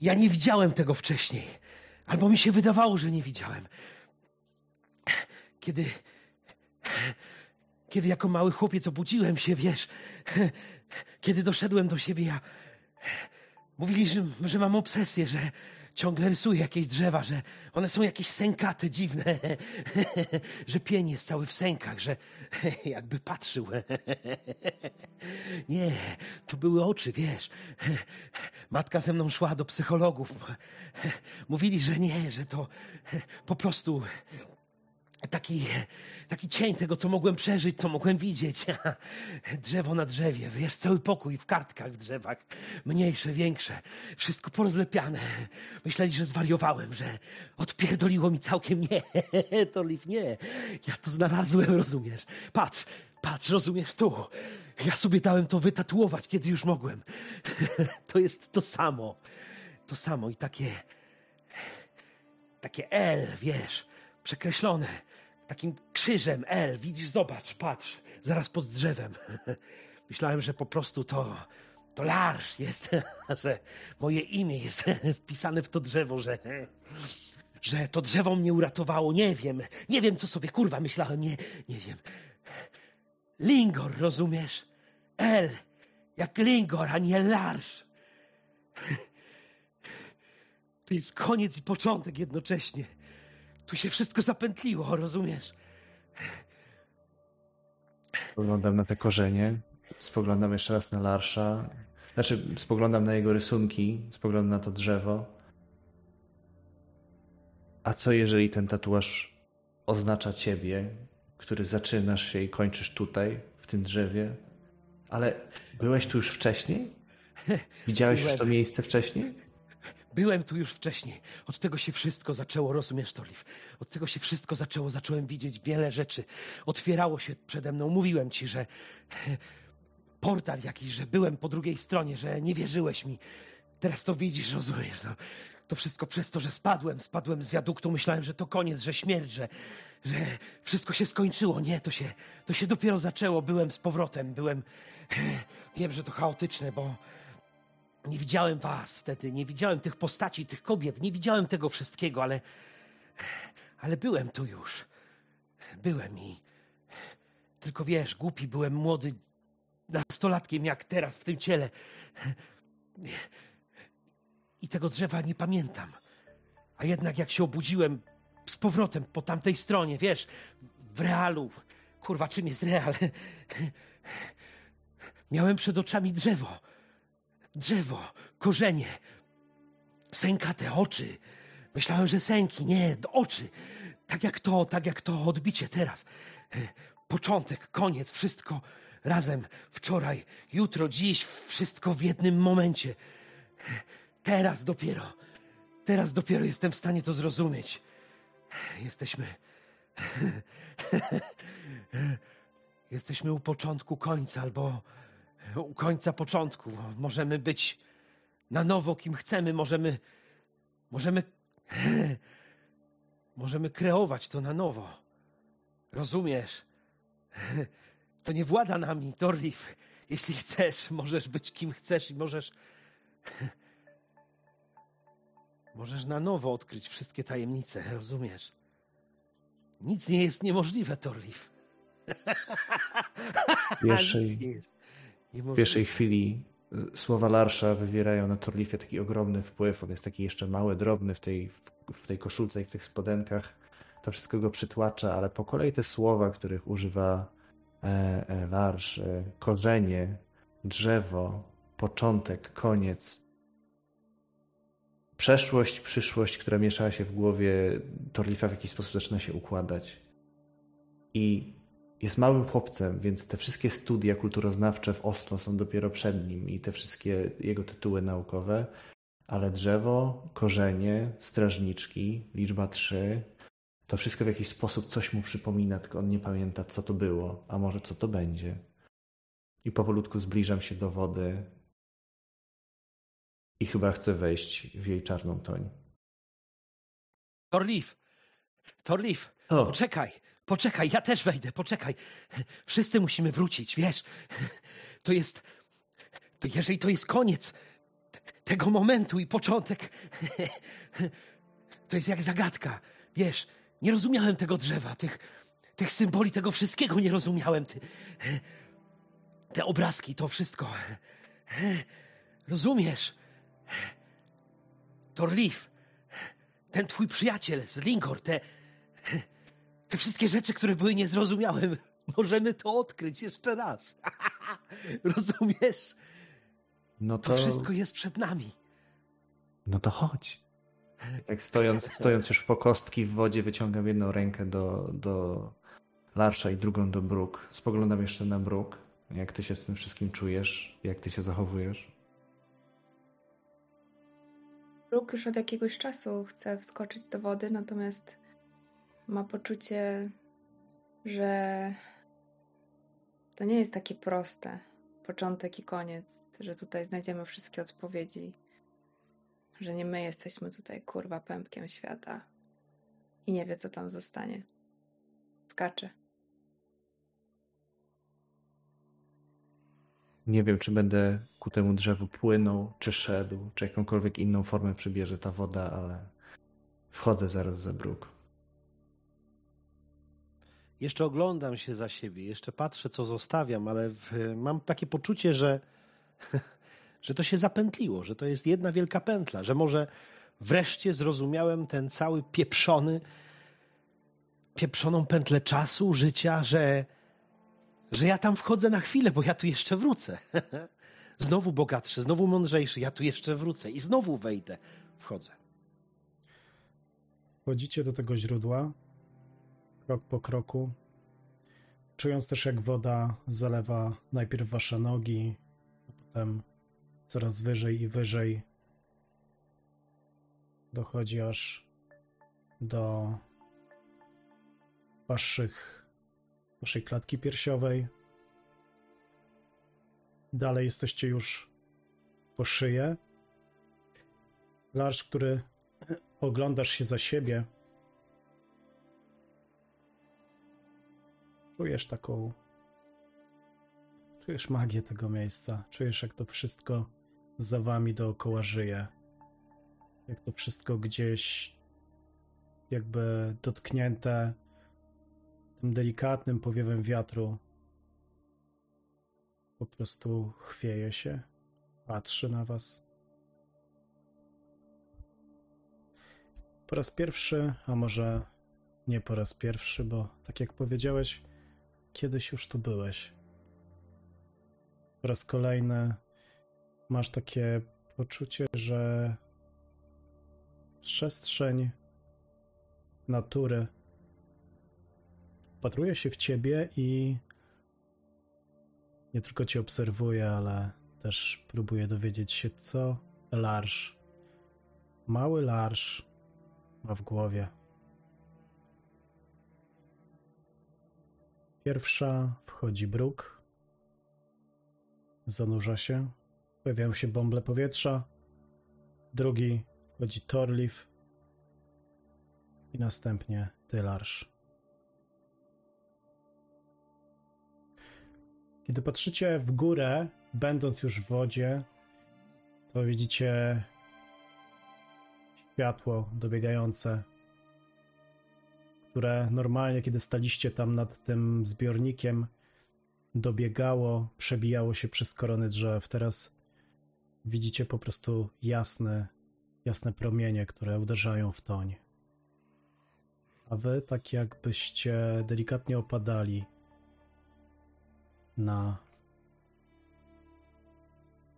Ja nie widziałem tego wcześniej. Albo mi się wydawało, że nie widziałem. Kiedy. Kiedy jako mały chłopiec obudziłem się, wiesz. Kiedy doszedłem do siebie, ja. Mówili, że, że mam obsesję, że, ciągle rysuje jakieś drzewa, że one są jakieś sękate, dziwne, <laughs> że pień jest cały w sękach, że <laughs> jakby patrzył. <laughs> Nie, to były oczy, wiesz. Matka ze mną szła do psychologów. Mówili, że nie, że to po prostu taki, taki cień tego, co mogłem przeżyć, co mogłem widzieć. <laughs> Drzewo na drzewie, wiesz, cały pokój w kartkach w drzewach, mniejsze, większe, wszystko porozlepiane. Myśleli, że zwariowałem, że odpierdoliło mi całkiem. <laughs> Nie, to liw nie. Ja to znalazłem, rozumiesz? Patrz, patrz, rozumiesz, tu. Ja sobie dałem to wytatuować, kiedy już mogłem. <laughs> To jest to samo. To samo i takie... Takie L, wiesz, przekreślone takim krzyżem L. Widzisz, zobacz, patrz, zaraz pod drzewem. <laughs> Myślałem, że po prostu to, to Larsz jest, <laughs> że moje imię jest <laughs> wpisane w to drzewo, że, że to drzewo mnie uratowało. Nie wiem, nie wiem, co sobie kurwa myślałem, nie, nie wiem. Lingor, rozumiesz? L, jak Lingor, a nie Larsz. To jest koniec i początek jednocześnie. Tu się wszystko zapętliło, rozumiesz? Spoglądam na te korzenie, spoglądam jeszcze raz na Larsza. Znaczy, spoglądam na jego rysunki, spoglądam na to drzewo. A co jeżeli ten tatuaż oznacza ciebie, który zaczynasz się i kończysz tutaj, w tym drzewie? Ale byłeś tu już wcześniej? <laughs> Widziałeś już to miejsce wcześniej? Byłem tu już wcześniej. Od tego się wszystko zaczęło, rozumiesz, Torliv? Od tego się wszystko zaczęło. Zacząłem widzieć wiele rzeczy. Otwierało się przede mną. Mówiłem ci, że <laughs> portal jakiś, że byłem po drugiej stronie, że nie wierzyłeś mi. Teraz to widzisz, rozumiesz? No, to wszystko przez to, że spadłem. Spadłem z wiaduktu. Myślałem, że to koniec, że śmierć, że, że wszystko się skończyło. Nie, to się, to się dopiero zaczęło. Byłem z powrotem. Byłem... <laughs> Wiem, że to chaotyczne, bo nie widziałem was wtedy, nie widziałem tych postaci, tych kobiet, nie widziałem tego wszystkiego, ale. Ale byłem tu już. Byłem i. Tylko wiesz, głupi byłem młody, nastolatkiem jak teraz w tym ciele. I tego drzewa nie pamiętam. A jednak jak się obudziłem z powrotem po tamtej stronie, wiesz, w realu. Kurwa, czym jest real? Miałem przed oczami drzewo drzewo, korzenie, sękate oczy. Myślałem, że sęki, nie, oczy. Tak jak to, tak jak to odbicie teraz. Początek, koniec, wszystko razem. Wczoraj, jutro, dziś, wszystko w jednym momencie. Teraz dopiero, teraz dopiero jestem w stanie to zrozumieć. Jesteśmy. <laughs> Jesteśmy u początku końca, albo u końca początku. Możemy być na nowo kim chcemy, możemy możemy <clears throat> możemy kreować to na nowo. Rozumiesz? <clears throat> To nie włada nami, Torlif. Jeśli chcesz, możesz być kim chcesz i możesz <clears throat> możesz na nowo odkryć wszystkie tajemnice, rozumiesz? Nic nie jest niemożliwe, Torlif. <laughs> Pierwszej- Nic nie jest W pierwszej chwili y, słowa Larsza wywierają na Torlifie taki ogromny wpływ. On jest taki jeszcze mały, drobny w tej, w tej koszulce i w tych spodenkach. To wszystko go przytłacza, ale po kolei te słowa, których używa e, e, Larsz, e, korzenie, drzewo, początek, koniec, przeszłość, przyszłość, która mieszała się w głowie Torlifa w jakiś sposób zaczyna się układać. I jest małym chłopcem, więc te wszystkie studia kulturoznawcze w Oslo są dopiero przed nim i te wszystkie jego tytuły naukowe, ale drzewo, korzenie, strażniczki, liczba 3, to wszystko w jakiś sposób coś mu przypomina, tylko on nie pamięta, co to było, a może co to będzie. I powolutku zbliżam się do wody i chyba chcę wejść w jej czarną toń. Torlif! Torlif! O, Poczekaj, poczekaj, ja też wejdę, poczekaj. Wszyscy musimy wrócić, wiesz? To jest. To jeżeli to jest koniec te- tego momentu i początek, to jest jak zagadka, wiesz? Nie rozumiałem tego drzewa, tych, tych symboli, tego wszystkiego nie rozumiałem. Ty, te obrazki, to wszystko. Rozumiesz? Torlif, ten twój przyjaciel z Lingor, te, te wszystkie rzeczy, które były niezrozumiałe, <laughs> możemy to odkryć jeszcze raz. <laughs> Rozumiesz? No To to, wszystko jest przed nami. no to chodź. Jak stojąc, stojąc już po kostki w wodzie, wyciągam jedną rękę do, do Larsza i drugą do Bruk. Spoglądam jeszcze na Bruk. Jak ty się z tym wszystkim czujesz? Jak ty się zachowujesz? Brooke już od jakiegoś czasu chce wskoczyć do wody, natomiast ma poczucie, że to nie jest takie proste. Początek i koniec, że tutaj znajdziemy wszystkie odpowiedzi, że nie my jesteśmy tutaj kurwa pępkiem świata i nie wie, co tam zostanie. Skacze. Nie wiem, czy będę ku temu drzewu płynął, czy szedł, czy jakąkolwiek inną formę przybierze ta woda, ale wchodzę zaraz za Bruk. Jeszcze oglądam się za siebie, jeszcze patrzę, co zostawiam, ale w, mam takie poczucie, że, <laughs> że to się zapętliło, że to jest jedna wielka pętla, że może wreszcie zrozumiałem ten cały pieprzony, pieprzoną pętlę czasu, życia, że, że ja tam wchodzę na chwilę, bo ja tu jeszcze wrócę. <laughs> Znowu bogatszy, znowu mądrzejszy, ja tu jeszcze wrócę i znowu wejdę. Wchodzę. Wchodzicie do tego źródła, krok po kroku, czując też jak woda zalewa najpierw wasze nogi, a potem coraz wyżej i wyżej. Dochodzi aż do waszych, waszej klatki piersiowej. Dalej jesteście już po szyję. Larsz, który oglądasz się za siebie, czujesz taką. Czujesz magię tego miejsca. Czujesz, jak to wszystko za wami dookoła żyje. Jak to wszystko gdzieś jakby dotknięte tym delikatnym powiewem wiatru po prostu chwieje się, patrzy na was. Po raz pierwszy, a może nie po raz pierwszy, bo tak jak powiedziałeś, kiedyś już tu byłeś. Po raz kolejny masz takie poczucie, że przestrzeń natury patruje się w ciebie i nie tylko cię obserwuje, ale też próbuje dowiedzieć się, co Larsz, mały Larsz, ma w głowie. Pierwsza wchodzi bruk, zanurza się, pojawiają się bąble powietrza. Drugi wchodzi Torlif i następnie Tylarz. Kiedy patrzycie w górę, będąc już w wodzie, to widzicie światło dobiegające, które normalnie, kiedy staliście tam nad tym zbiornikiem, dobiegało, przebijało się przez korony drzew. Teraz widzicie po prostu jasne, jasne promienie, które uderzają w toń. A wy tak jakbyście delikatnie opadali na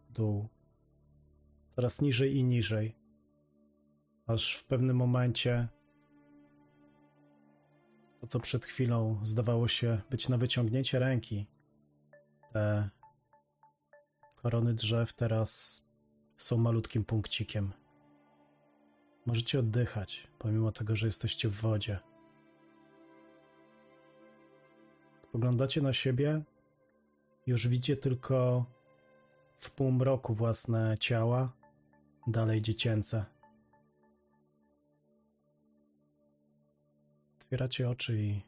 dół. Coraz niżej i niżej. Aż w pewnym momencie to, co przed chwilą zdawało się być na wyciągnięcie ręki, te korony drzew teraz są malutkim punkcikiem. Możecie oddychać, pomimo tego, że jesteście w wodzie. Spoglądacie na siebie, już widzicie tylko w półmroku własne ciała, dalej dziecięce. Otwieracie oczy i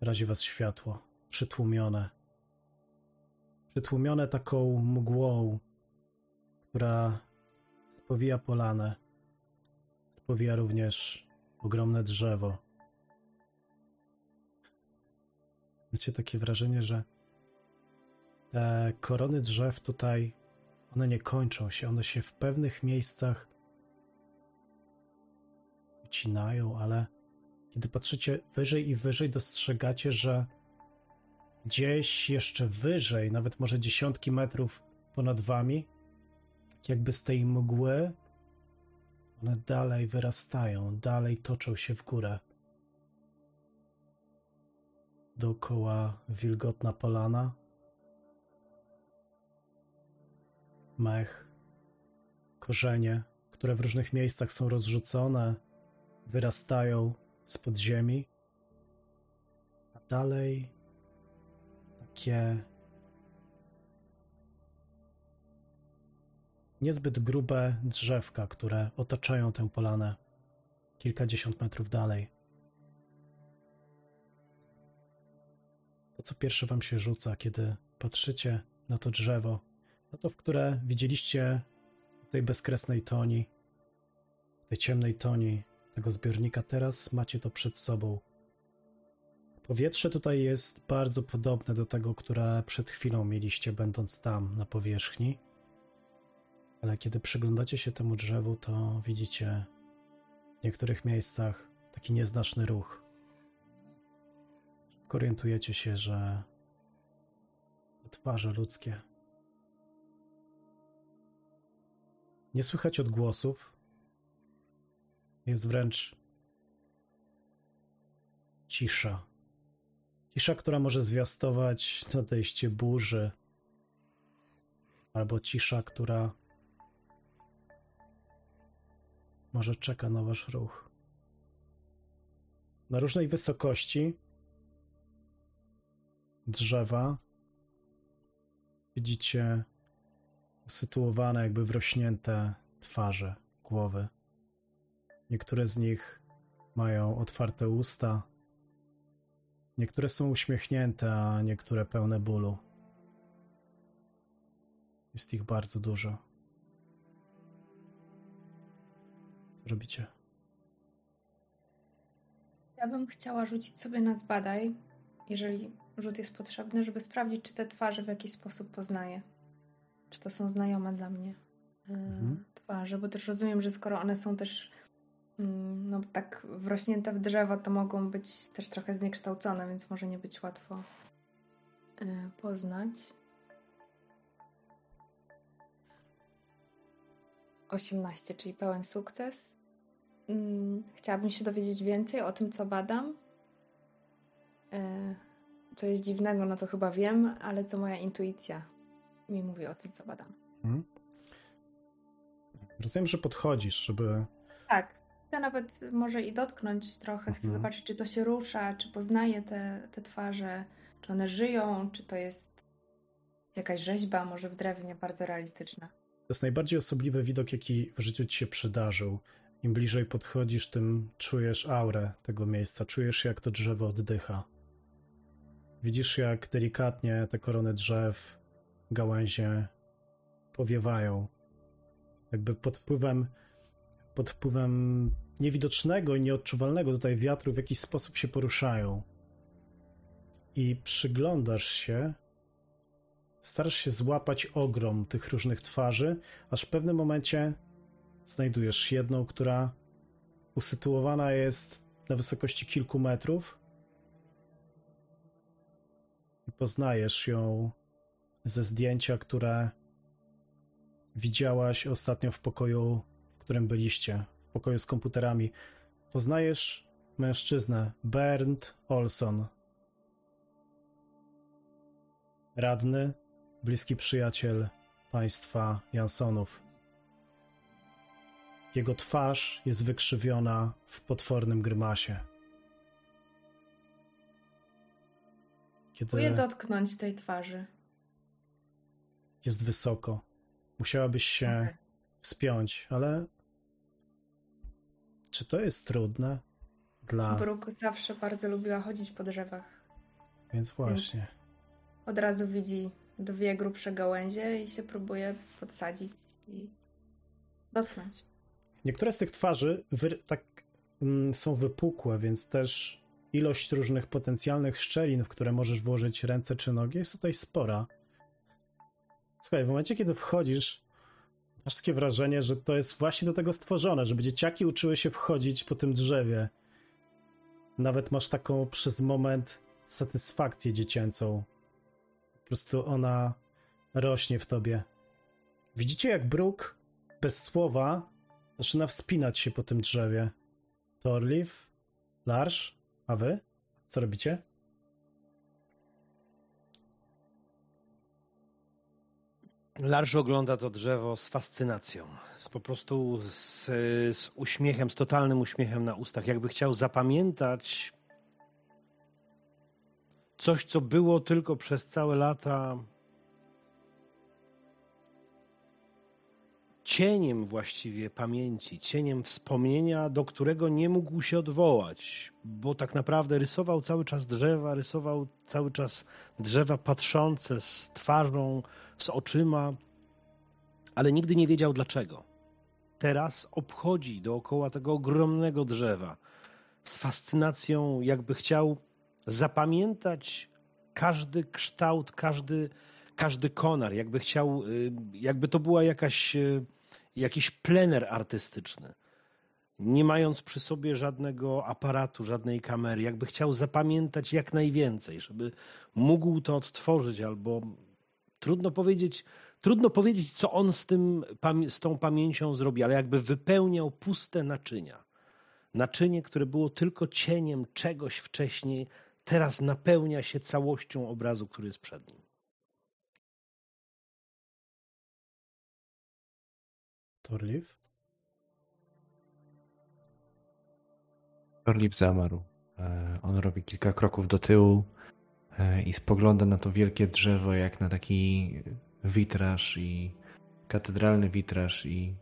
razi was światło, przytłumione. Przytłumione taką mgłą, która spowija polanę. Spowija również ogromne drzewo. Macie takie wrażenie, że te korony drzew tutaj, one nie kończą się, one się w pewnych miejscach ucinają, ale kiedy patrzycie wyżej i wyżej, dostrzegacie, że gdzieś jeszcze wyżej, nawet może dziesiątki metrów ponad wami, tak jakby z tej mgły, one dalej wyrastają, dalej toczą się w górę. Dookoła wilgotna polana, mech, korzenie, które w różnych miejscach są rozrzucone, wyrastają z podziemi, a dalej takie niezbyt grube drzewka, które otaczają tę polanę kilkadziesiąt metrów dalej. To, co pierwsze wam się rzuca, kiedy patrzycie na to drzewo, no to w które widzieliście tej bezkresnej toni, tej ciemnej toni tego zbiornika, teraz macie to przed sobą. Powietrze tutaj jest bardzo podobne do tego, które przed chwilą mieliście, będąc tam na powierzchni. Ale kiedy przyglądacie się temu drzewu, to widzicie w niektórych miejscach taki nieznaczny ruch. Szybko orientujecie się, że to twarze ludzkie. Nie słychać odgłosów. Jest wręcz cisza. Cisza, która może zwiastować nadejście burzy, albo cisza, która może czeka na wasz ruch. Na różnej wysokości drzewa widzicie usytuowane, jakby wrośnięte twarze, głowy. Niektóre z nich mają otwarte usta, niektóre są uśmiechnięte, a niektóre pełne bólu. Jest ich bardzo dużo. Co robicie? Ja bym chciała rzucić sobie na zbadaj, jeżeli rzut jest potrzebny, żeby sprawdzić, czy te twarze w jakiś sposób poznaję. Czy to są znajome dla mnie e, Mhm. twarze, bo też rozumiem, że skoro one są też no, tak wrośnięte w drzewo, to mogą być też trochę zniekształcone, więc może nie być łatwo e, poznać. 18, czyli pełen sukces. Mm, Chciałabym się dowiedzieć więcej o tym, co badam. E, Co jest dziwnego, no to chyba wiem, ale co moja intuicja mi mówi o tym, co badam. Mhm. Rozumiem, że podchodzisz, żeby. Tak, chcę nawet może i dotknąć trochę, chcę Mhm. zobaczyć, czy to się rusza, czy poznaję te, te twarze, czy one żyją, czy to jest jakaś rzeźba, może w drewnie, bardzo realistyczna. To jest najbardziej osobliwy widok, jaki w życiu ci się przydarzył. Im bliżej podchodzisz, tym czujesz aurę tego miejsca, czujesz jak to drzewo oddycha. Widzisz, jak delikatnie te korony drzew, gałęzie powiewają. Jakby pod wpływem, pod wpływem niewidocznego i nieodczuwalnego tutaj wiatru w jakiś sposób się poruszają. I przyglądasz się, starasz się złapać ogrom tych różnych twarzy, aż w pewnym momencie znajdujesz jedną, która usytuowana jest na wysokości kilku metrów i poznajesz ją ze zdjęcia, które widziałaś ostatnio w pokoju, którym byliście, w pokoju z komputerami. Poznajesz mężczyznę Bernd Olson. Radny, bliski przyjaciel państwa Jansonów. Jego twarz jest wykrzywiona w potwornym grymasie. Kiedy Próbuję dotknąć tej twarzy. jest wysoko, musiałabyś się Okej. wspiąć, ale czy to jest trudne dla... Brooke zawsze bardzo lubiła chodzić po drzewach. Więc właśnie. Od razu widzi dwie grubsze gałęzie i się próbuje podsadzić i dotknąć. Niektóre z tych twarzy wy, tak mm, są wypukłe, więc też ilość różnych potencjalnych szczelin, w które możesz włożyć ręce czy nogi, jest tutaj spora. Słuchaj, w momencie, kiedy wchodzisz Masz takie wrażenie, że to jest właśnie do tego stworzone, żeby dzieciaki uczyły się wchodzić po tym drzewie. Nawet masz taką przez moment satysfakcję dziecięcą. Po prostu ona rośnie w tobie. Widzicie, jak Brooke bez słowa zaczyna wspinać się po tym drzewie. Torliv, Larsz, a wy? Co robicie? Larsz ogląda to drzewo z fascynacją, z po prostu z, z uśmiechem, z totalnym uśmiechem na ustach, jakby chciał zapamiętać coś, co było tylko przez całe lata cieniem właściwie pamięci, cieniem wspomnienia, do którego nie mógł się odwołać, bo tak naprawdę rysował cały czas drzewa, rysował cały czas drzewa patrzące z twarzą, z oczyma, ale nigdy nie wiedział dlaczego. Teraz obchodzi dookoła tego ogromnego drzewa z fascynacją, jakby chciał zapamiętać każdy kształt, każdy, każdy konar, jakby chciał, y, jakby to była jakaś, y, jakiś plener artystyczny. Nie mając przy sobie żadnego aparatu, żadnej kamery, jakby chciał zapamiętać jak najwięcej, żeby mógł to odtworzyć, albo trudno powiedzieć, trudno powiedzieć, co on z, tym, z tą pamięcią zrobi, ale jakby wypełniał puste naczynia. Naczynie, które było tylko cieniem czegoś wcześniej, teraz napełnia się całością obrazu, który jest przed nim. Torliv? Torliv zamarł. E, on robi kilka kroków do tyłu i spogląda na to wielkie drzewo jak na taki witraż i katedralny witraż i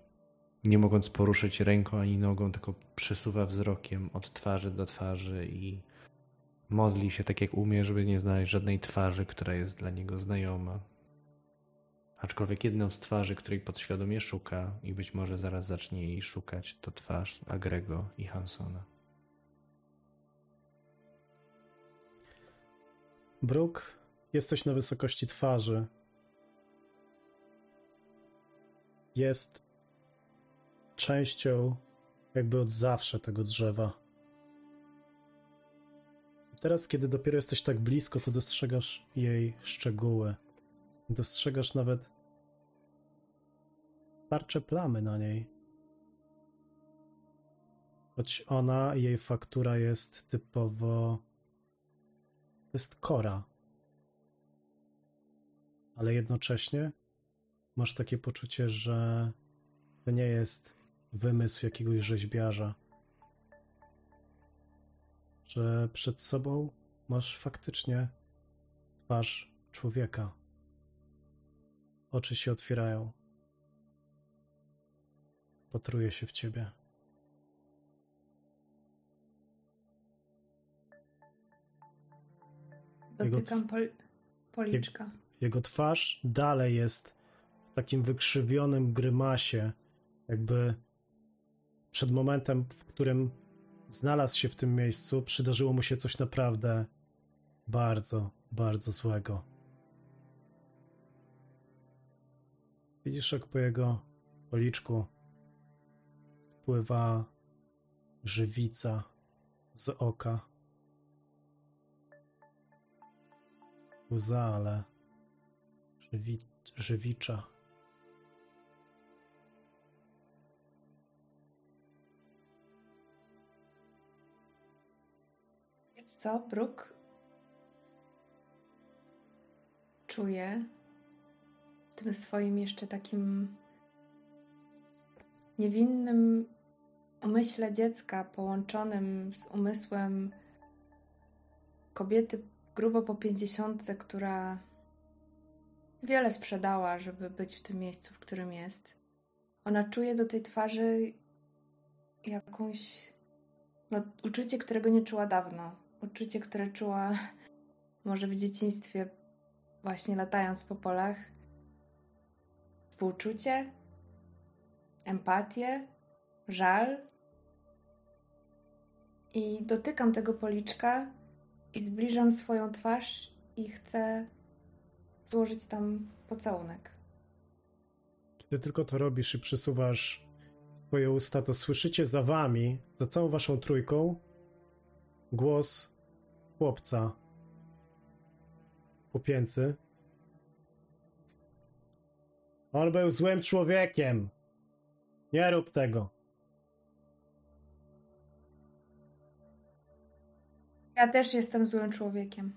nie mogąc poruszyć ręką ani nogą, tylko przesuwa wzrokiem od twarzy do twarzy i modli się tak jak umie, żeby nie znaleźć żadnej twarzy, która jest dla niego znajoma. Aczkolwiek jedną z twarzy, której podświadomie szuka i być może zaraz zacznie jej szukać, to twarz Agrego i Hansona. Brooke, jesteś na wysokości twarzy. Jest częścią jakby od zawsze tego drzewa. Teraz, kiedy dopiero jesteś tak blisko, to dostrzegasz jej szczegóły. Dostrzegasz nawet starcze plamy na niej. Choć ona jej faktura jest typowo. Jest kora. Ale jednocześnie masz takie poczucie, że to nie jest wymysł jakiegoś rzeźbiarza. Że przed sobą masz faktycznie twarz człowieka. Oczy się otwierają. Patruje się w ciebie. Dotykam pol policzka. Jego twarz dalej jest w takim wykrzywionym grymasie, jakby przed momentem, w którym znalazł się w tym miejscu, przydarzyło mu się coś naprawdę bardzo, bardzo złego. Widzisz, jak po jego policzku spływa żywica z oka. Łza, ale żywi, żywicza. Co, Brooke? Czuję tym swoim jeszcze takim niewinnym umyśle dziecka połączonym z umysłem kobiety grubo po pięćdziesiątce, która wiele sprzedała, żeby być w tym miejscu, w którym jest. Ona czuje do tej twarzy jakąś no, uczucie, którego nie czuła dawno. Uczucie, które czuła <laughs> może w dzieciństwie, właśnie latając po polach. Współczucie, empatię, żal. I dotykam tego policzka i zbliżam swoją twarz i chcę złożyć tam pocałunek. Kiedy tylko to robisz i przysuwasz swoje usta, to słyszycie za wami, za całą waszą trójką, głos chłopca chłopięcy. On był złym człowiekiem. Nie rób tego. Ja też jestem złym człowiekiem.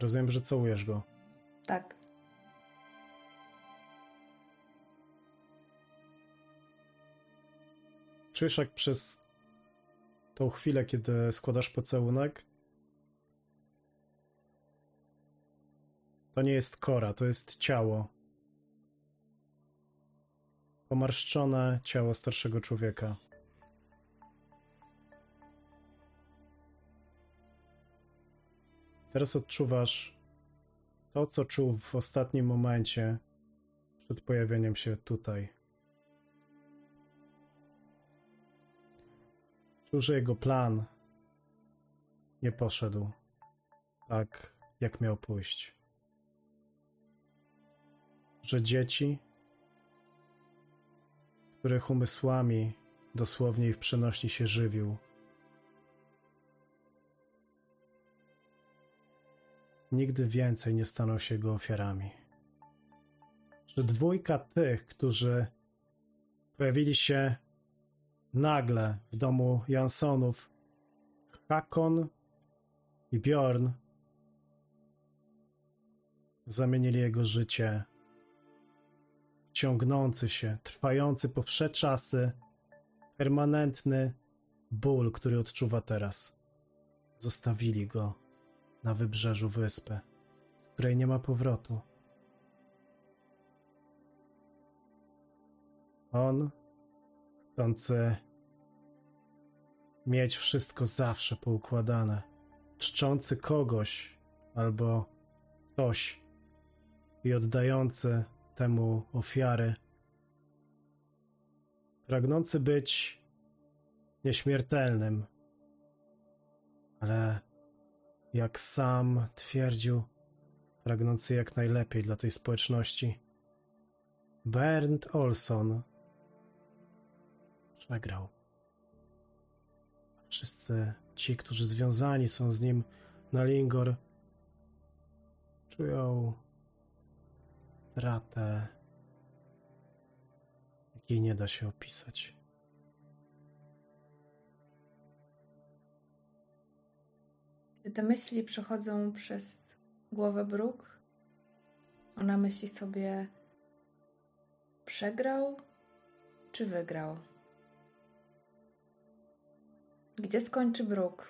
Rozumiem, że całujesz go. Tak. Czujesz, jak przez tą chwilę, kiedy składasz pocałunek, to nie jest kora, to jest ciało. Pomarszczone ciało starszego człowieka. Teraz odczuwasz to, co czuł w ostatnim momencie przed pojawieniem się tutaj. Czuł, że jego plan nie poszedł tak, jak miał pójść. Że dzieci, których umysłami dosłownie i w przenośni się żywił, nigdy więcej nie staną się jego ofiarami. Że dwójka tych, którzy pojawili się nagle w domu Jansonów, Hakon i Bjorn, zamienili jego życie ciągnący się, trwający po wsze czasy, permanentny ból, który odczuwa teraz. Zostawili go na wybrzeżu wyspy, z której nie ma powrotu. On, chcący mieć wszystko zawsze poukładane, czczący kogoś albo coś i oddający temu ofiary, pragnący być nieśmiertelnym, ale jak sam twierdził, pragnący jak najlepiej dla tej społeczności. Bernd Olson przegrał. Wszyscy ci, którzy związani są z nim na Lingor, czują stratę, jakiej nie da się opisać. Te myśli przechodzą przez głowę Brooke, ona myśli sobie, przegrał czy wygrał? Gdzie skończy Brooke?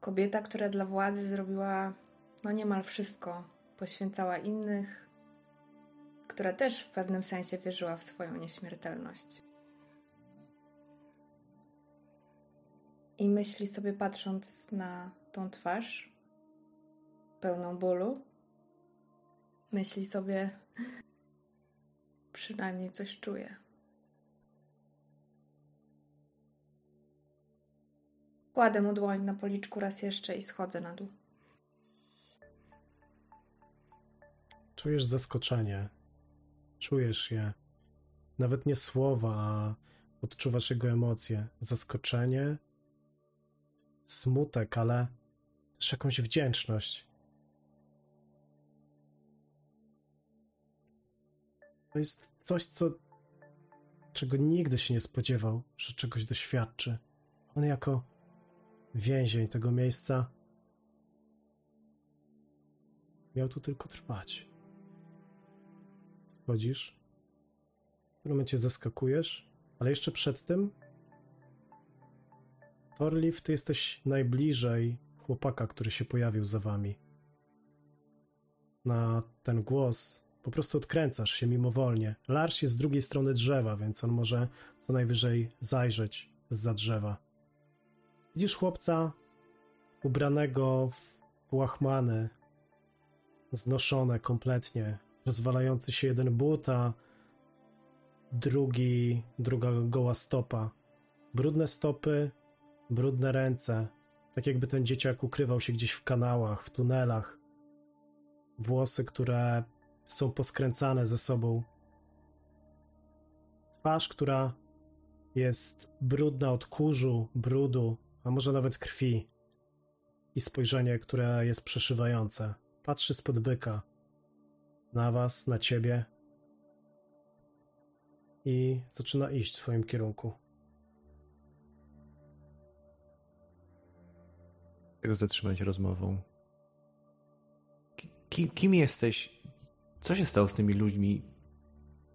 Kobieta, która dla władzy zrobiła no niemal wszystko, poświęcała innych, która też w pewnym sensie wierzyła w swoją nieśmiertelność. I myśli sobie, patrząc na tą twarz, pełną bólu, myśli sobie, przynajmniej coś czuję. Kładę mu dłoń na policzku raz jeszcze i schodzę na dół. Czujesz zaskoczenie. Czujesz je. Nawet nie słowa, a odczuwasz jego emocje. Zaskoczenie, smutek, ale też jakąś wdzięczność. To jest coś, co czego nigdy się nie spodziewał, że czegoś doświadczy. On jako więzień tego miejsca miał tu tylko trwać. Schodzisz, w pewnym momencie zaskakujesz, ale jeszcze przed tym Torliv, ty jesteś najbliżej chłopaka, który się pojawił za wami. Na ten głos po prostu odkręcasz się mimowolnie. Lars jest z drugiej strony drzewa, więc on może co najwyżej zajrzeć za drzewa. Widzisz chłopca ubranego w łachmany, znoszone kompletnie, rozwalający się jeden but, a drugi, druga goła stopa. Brudne stopy, brudne ręce, tak jakby ten dzieciak ukrywał się gdzieś w kanałach, w tunelach. Włosy, które są poskręcane ze sobą. Twarz, która jest brudna od kurzu, brudu, a może nawet krwi. I spojrzenie, które jest przeszywające. Patrzy spod byka. Na was, na ciebie. I zaczyna iść w twoim kierunku. Tego zatrzymać rozmową. Kim, kim jesteś? Co się stało z tymi ludźmi?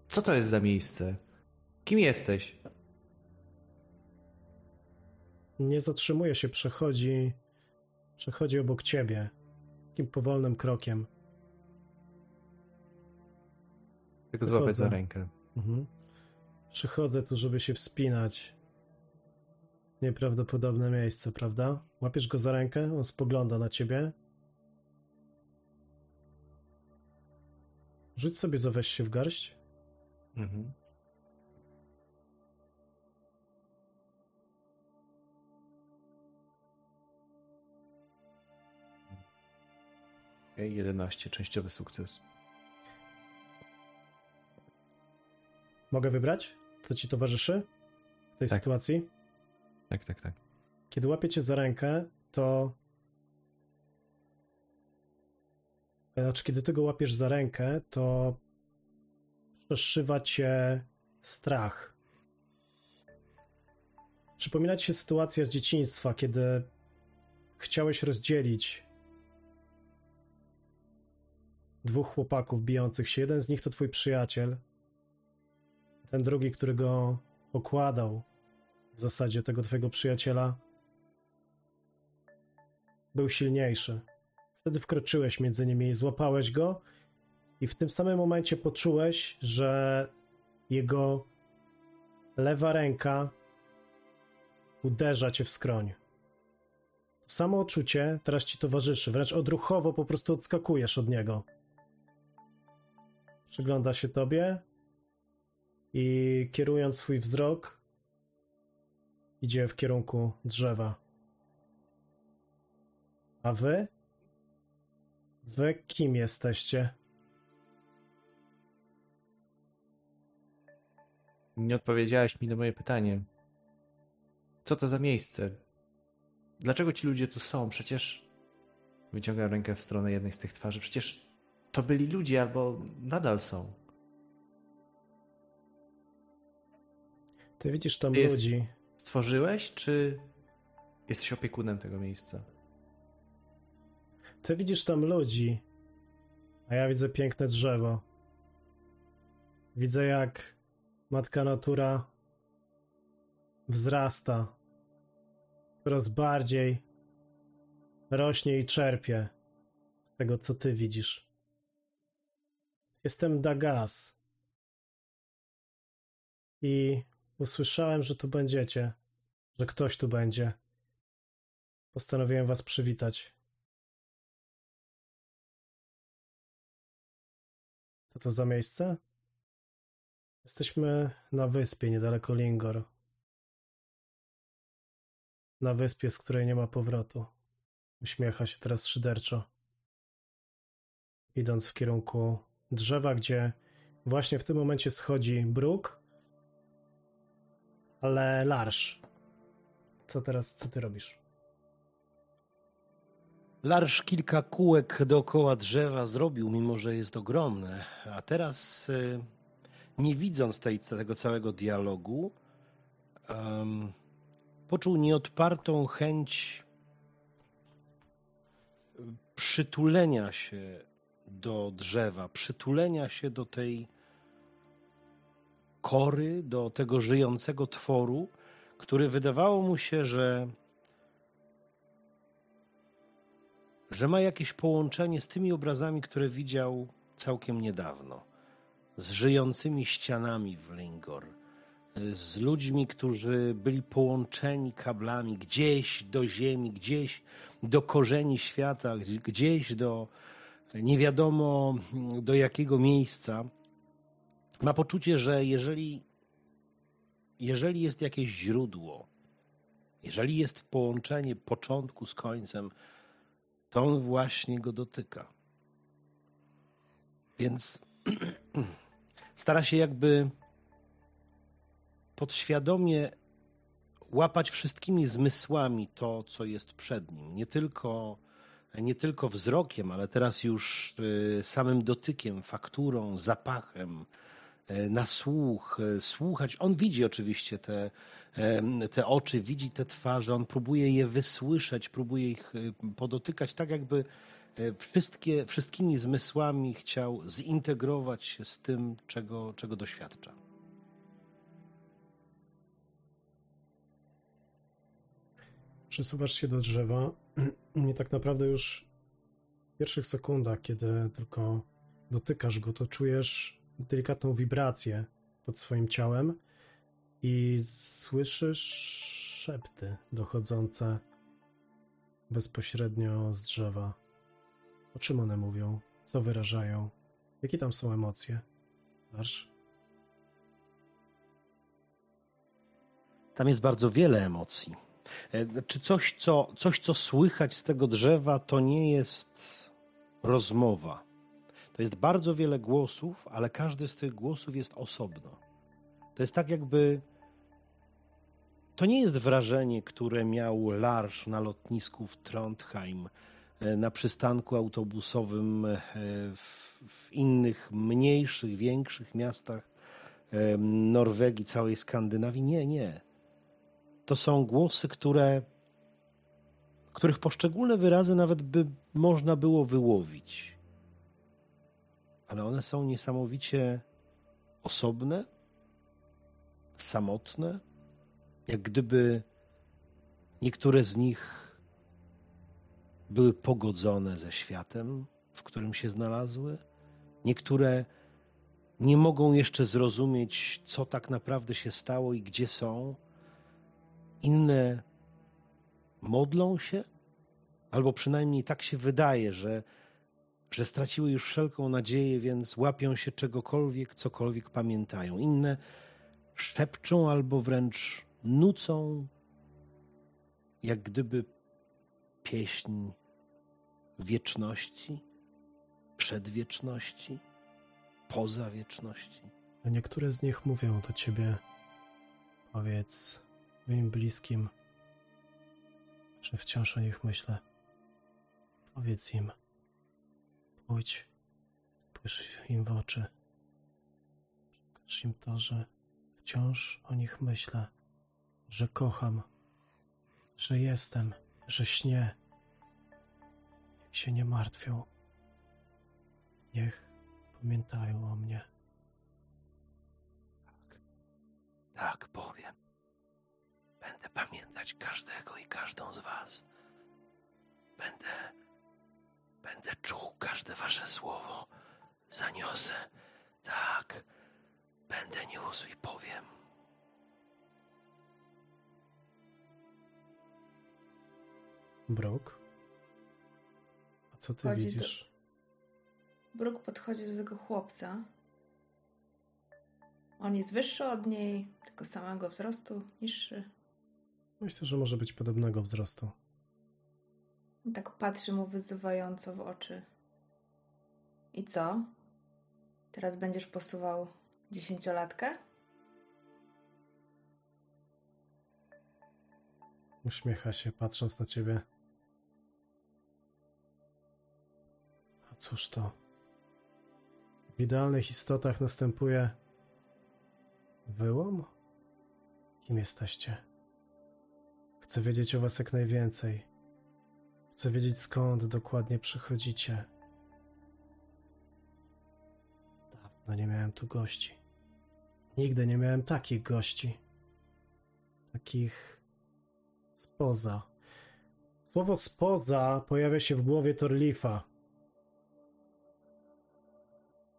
Co to jest za miejsce? Kim jesteś? Nie zatrzymuje się, przechodzi. Przechodzi obok ciebie. Takim powolnym krokiem. Tylko złapać Wychodzę. za rękę. Mhm. Przychodzę tu, żeby się wspinać. Nieprawdopodobne miejsce, prawda? Łapiesz go za rękę, on spogląda na ciebie. Rzuć sobie za weź się w garść. Mhm. Okej, 11, częściowy sukces. Mogę wybrać, co ci towarzyszy w tej Tak. sytuacji? Tak, tak, tak. Kiedy łapie cię za rękę, to. Znaczy, kiedy ty go łapiesz za rękę, to przeszywa cię strach. Przypomina ci się sytuacja z dzieciństwa, kiedy chciałeś rozdzielić dwóch chłopaków bijących się. Jeden z nich to twój przyjaciel, ten drugi, który go okładał w zasadzie tego twojego przyjaciela był silniejszy. Wtedy wkroczyłeś między nimi i złapałeś go, i w tym samym momencie poczułeś, że jego lewa ręka uderza cię w skroń. To samo uczucie teraz ci towarzyszy, wręcz odruchowo po prostu odskakujesz od niego. Przygląda się tobie i kierując swój wzrok, idzie w kierunku drzewa. A wy? Wy kim jesteście? Nie odpowiedziałaś mi na moje pytanie. Co to za miejsce? Dlaczego ci ludzie tu są? Przecież wyciągam rękę w stronę jednej z tych twarzy. Przecież to byli ludzie albo nadal są. Ty widzisz tam jest- ludzi. Stworzyłeś, czy jesteś opiekunem tego miejsca? Ty widzisz tam ludzi. A ja widzę piękne drzewo. Widzę jak matka natura wzrasta. Coraz bardziej rośnie i czerpie z tego, co ty widzisz. Jestem Dagas. I usłyszałem, że tu będziecie, że ktoś tu będzie. Postanowiłem was przywitać. Co to za miejsce? Jesteśmy na wyspie niedaleko Lingor. Na wyspie, z której nie ma powrotu. Uśmiecha się teraz szyderczo. Idąc w kierunku drzewa, gdzie właśnie w tym momencie schodzi bruk, ale Larsz. Co teraz, co ty robisz? Larsz kilka kółek dookoła drzewa zrobił, mimo że jest ogromne. A teraz, y, nie widząc tej, tego całego dialogu, em, poczuł nieodpartą chęć przytulenia się do drzewa, przytulenia się do tej kory, do tego żyjącego tworu, który wydawało mu się, że że ma jakieś połączenie z tymi obrazami, które widział całkiem niedawno. Z żyjącymi ścianami w Lingor, z ludźmi, którzy byli połączeni kablami gdzieś do ziemi, gdzieś do korzeni świata, gdzieś do nie wiadomo do jakiego miejsca. Ma poczucie, że jeżeli, jeżeli jest jakieś źródło, Jeżeli jest połączenie początku z końcem, to on właśnie go dotyka. Więc <clears throat> stara się jakby podświadomie łapać wszystkimi zmysłami to, co jest przed nim. Nie tylko, nie tylko wzrokiem, ale teraz już y, samym dotykiem, fakturą, zapachem, na słuch, y, słuchać. On widzi oczywiście te, te oczy, widzi te twarze, on próbuje je wysłyszeć, próbuje ich podotykać, tak jakby wszystkie, wszystkimi zmysłami chciał zintegrować się z tym, czego, czego doświadcza. Przesuwasz się do drzewa <clears throat> i tak naprawdę już w pierwszych sekundach, kiedy tylko dotykasz go, to czujesz delikatną wibrację pod swoim ciałem i słyszysz szepty dochodzące bezpośrednio z drzewa. O czym one mówią? Co wyrażają? Jakie tam są emocje? Darsz? Tam jest bardzo wiele emocji. E, czy coś co, coś, co słychać z tego drzewa, to nie jest rozmowa. To jest bardzo wiele głosów, ale każdy z tych głosów jest osobno. To jest tak, jakby. To nie jest wrażenie, które miał Lars na lotnisku w Trondheim, e, na przystanku autobusowym e, w, w innych mniejszych, większych miastach Norwegii, całej Skandynawii. Nie, nie to są głosy, które, których poszczególne wyrazy nawet by można było wyłowić. Ale one są niesamowicie osobne, samotne, jak gdyby niektóre z nich były pogodzone ze światem, w którym się znalazły. Niektóre nie mogą jeszcze zrozumieć, co tak naprawdę się stało i gdzie są, inne modlą się, albo przynajmniej tak się wydaje, że, że straciły już wszelką nadzieję, więc łapią się czegokolwiek, cokolwiek pamiętają. Inne szepczą albo wręcz nucą, jak gdyby pieśń wieczności, przedwieczności, poza wieczności. A niektóre z nich mówią do ciebie, powiedz, moim bliskim, że wciąż o nich myślę. Powiedz im, pójdź, spójrz im w oczy. Pokaż im to, że wciąż o nich myślę, że kocham, że jestem, że śnię. Niech się nie martwią. Niech pamiętają o mnie. Tak, tak powiem. Będę pamiętać każdego i każdą z was. Będę, będę czuł każde wasze słowo. Zaniosę. Tak, będę niósł i powiem. Brok? A co ty Chodzi widzisz? Do... Brooke podchodzi do tego chłopca. On jest wyższy od niej, tylko samego wzrostu, niższy. Myślę, że może być podobnego wzrostu. Tak patrzy mu wyzywająco w oczy. I co? Teraz będziesz posuwał dziesięciolatkę? Uśmiecha się, patrząc na ciebie. A cóż to? W idealnych istotach następuje wyłom? Kim jesteście? Chcę wiedzieć o was jak najwięcej. Chcę wiedzieć skąd dokładnie przychodzicie. Dawno nie miałem tu gości. Nigdy nie miałem takich gości. Takich spoza. Słowo spoza pojawia się w głowie Torlifa.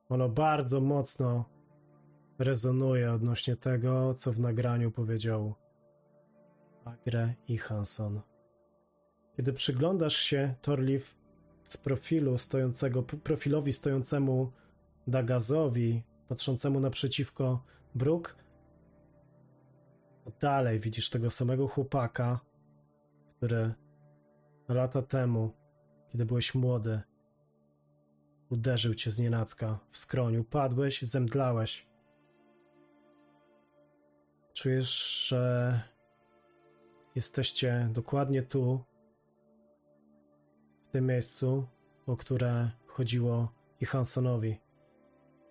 Ono bardzo mocno rezonuje odnośnie tego, co w nagraniu powiedział Agre i Hanson. Kiedy przyglądasz się Torlif z profilu stojącego, profilowi stojącemu Dagazowi, patrzącemu naprzeciwko to dalej widzisz tego samego chłopaka który lata temu, kiedy byłeś młody, uderzył cię z nienacka w skroniu. Padłeś, zemdlałeś. Czujesz, że jesteście dokładnie tu, tym miejscu, o które chodziło i Hansonowi.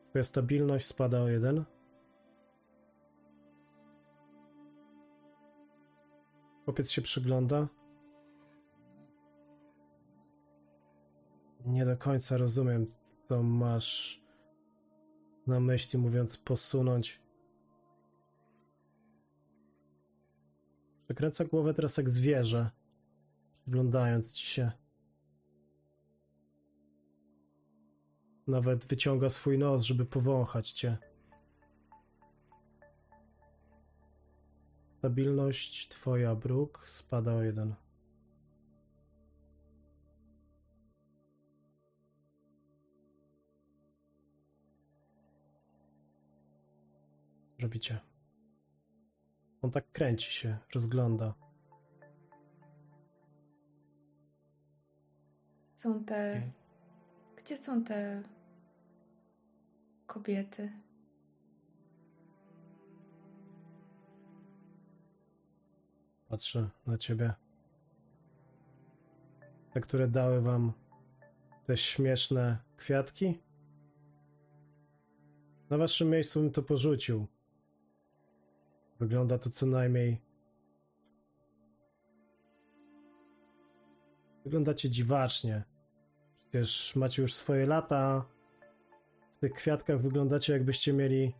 Twoja stabilność spada o jeden. Chłopiec się przygląda. Nie do końca rozumiem, co masz na myśli, mówiąc posunąć. Przekręca głowę teraz jak zwierzę, przyglądając ci się. Nawet wyciąga swój nos, żeby powąchać cię. Stabilność twoja, Brooke, spada o jeden. Robicie. On tak kręci się, rozgląda. Są te. Gdzie są te kobiety? Patrzę na ciebie. Te, które dały wam te śmieszne kwiatki? Na waszym miejscu bym to porzucił. Wygląda to co najmniej. Wyglądacie dziwacznie. Przecież macie już swoje lata. W tych kwiatkach wyglądacie jakbyście mieli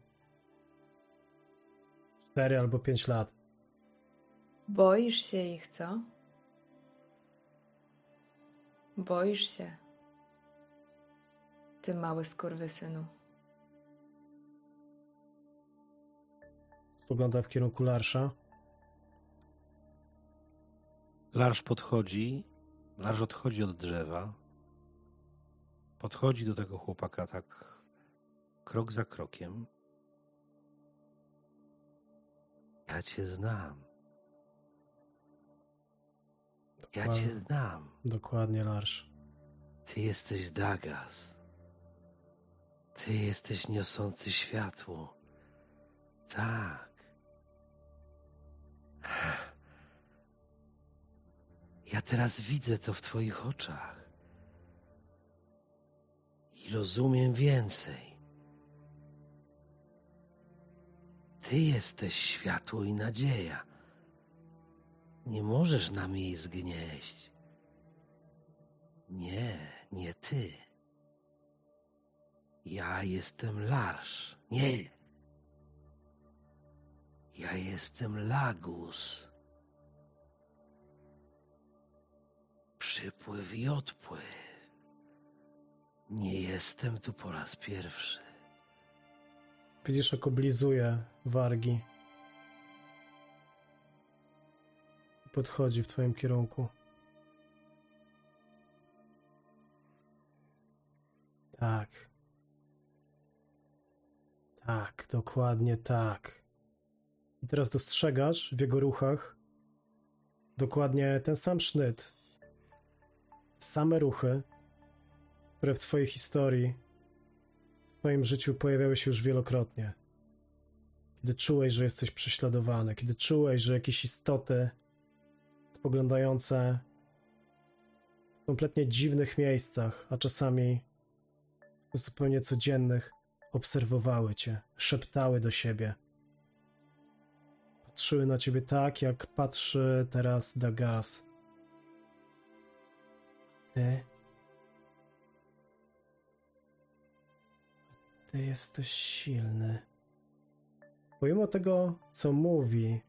4 albo 5 lat. Boisz się ich, co? Boisz się. Ty mały skurwysynu. Spogląda w kierunku Larsza. Larsz podchodzi, Larsz odchodzi od drzewa. Podchodzi do tego chłopaka tak krok za krokiem. Ja cię znam. Ja cię znam. dokładnie Larsz. Ty jesteś Dagas. Ty jesteś niosący światło. Tak. Ja teraz widzę to w Twoich oczach. I rozumiem więcej. Ty jesteś światło i nadzieja. Nie możesz nam jej zgnieść. Nie, nie ty. Ja jestem Larsz. Nie. Ja jestem Lagus. Przypływ i odpływ. Nie jestem tu po raz pierwszy. Widzisz, jak oblizuje wargi. Podchodzi w twoim kierunku. Tak. Tak, dokładnie tak. I teraz dostrzegasz w jego ruchach dokładnie ten sam sznyt. Same ruchy, które w twojej historii w Twoim życiu pojawiały się już wielokrotnie. Kiedy czułeś, że jesteś prześladowany, kiedy czułeś, że jakieś istoty spoglądające w kompletnie dziwnych miejscach, a czasami zupełnie codziennych, obserwowały cię, szeptały do siebie. Patrzyły na ciebie tak, jak patrzy teraz Dagas. Ty Ty jesteś silny. Pomimo tego, co mówi,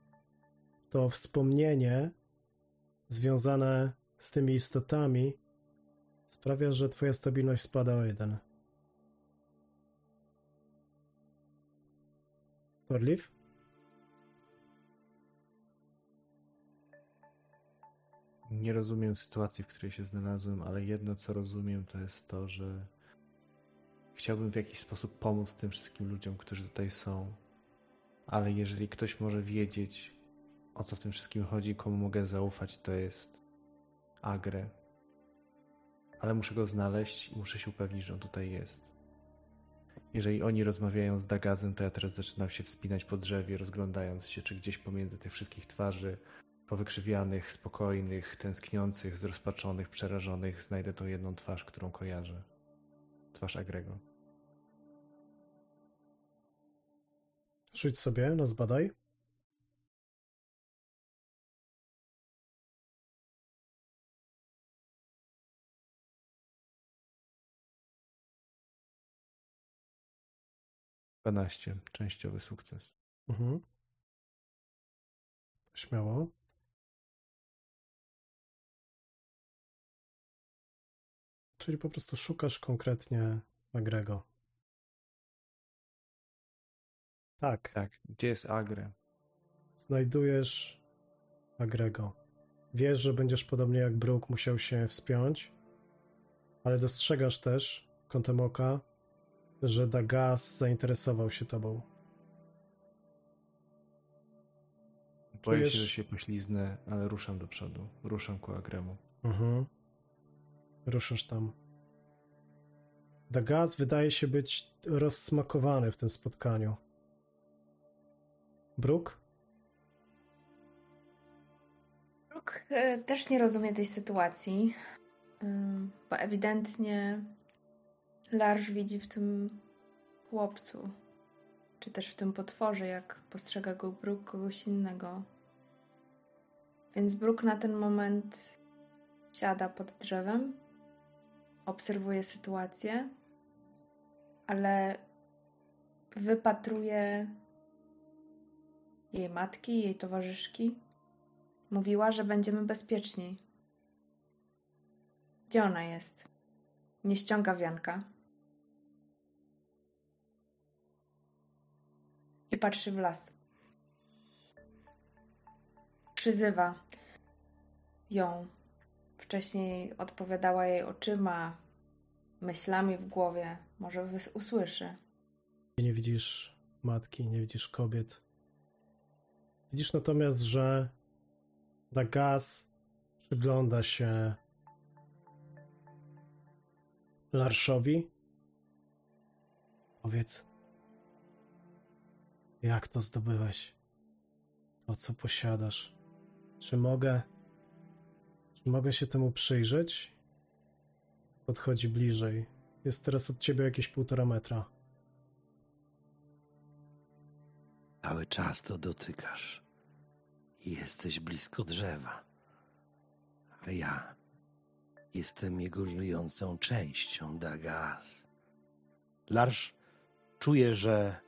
to wspomnienie związane z tymi istotami sprawia, że twoja stabilność spada o jeden. Torliv? Nie rozumiem sytuacji, w której się znalazłem, ale jedno co rozumiem to jest to, że chciałbym w jakiś sposób pomóc tym wszystkim ludziom, którzy tutaj są. Ale jeżeli ktoś może wiedzieć, o co w tym wszystkim chodzi, komu mogę zaufać, to jest Agre. Ale muszę go znaleźć i muszę się upewnić, że on tutaj jest. Jeżeli oni rozmawiają z Dagazem, to ja teraz zaczynam się wspinać po drzewie, rozglądając się, czy gdzieś pomiędzy tych wszystkich twarzy, powykrzywianych, spokojnych, tęskniących, zrozpaczonych, przerażonych, znajdę tą jedną twarz, którą kojarzę. Twarz Agrego. Rzuć sobie na zbadaj. Dwanaście. Częściowy sukces. Mhm. Śmiało. Czyli po prostu szukasz konkretnie Agrego. Tak, Tak. Gdzie jest Agre? znajdujesz Agrego. Wiesz, że będziesz podobnie jak Brook musiał się wspiąć, ale dostrzegasz też kątem oka, że Dagas zainteresował się tobą. Boję Czujesz- się, że się pośliznę, ale ruszam do przodu. Ruszam ku Agremu. Mhm. Ruszasz tam. Dagaz wydaje się być rozsmakowany w tym spotkaniu. Brook? Brooke e, też nie rozumie tej sytuacji, ym, bo ewidentnie Larż widzi w tym chłopcu, czy też w tym potworze, jak postrzega go Brooke, kogoś innego. Więc Brooke na ten moment siada pod drzewem, obserwuje sytuację, ale wypatruje jej matki, jej towarzyszki. Mówiła, że będziemy bezpieczniej. Gdzie ona jest? Nie ściąga wianka. I patrzy w las. Przyzywa ją. Wcześniej odpowiadała jej oczyma, myślami w głowie. Może usłyszy. Nie widzisz matki, nie widzisz kobiet. Widzisz natomiast, że Dagaz przygląda się Larszowi. Powiedz, jak to zdobyłeś? To, co posiadasz. Czy mogę, mogę się temu przyjrzeć? Podchodzi bliżej. Jest teraz od ciebie jakieś półtora metra. Cały czas to dotykasz. Jesteś blisko drzewa. A ja jestem jego żyjącą częścią, Dagas. Larsz czuje, że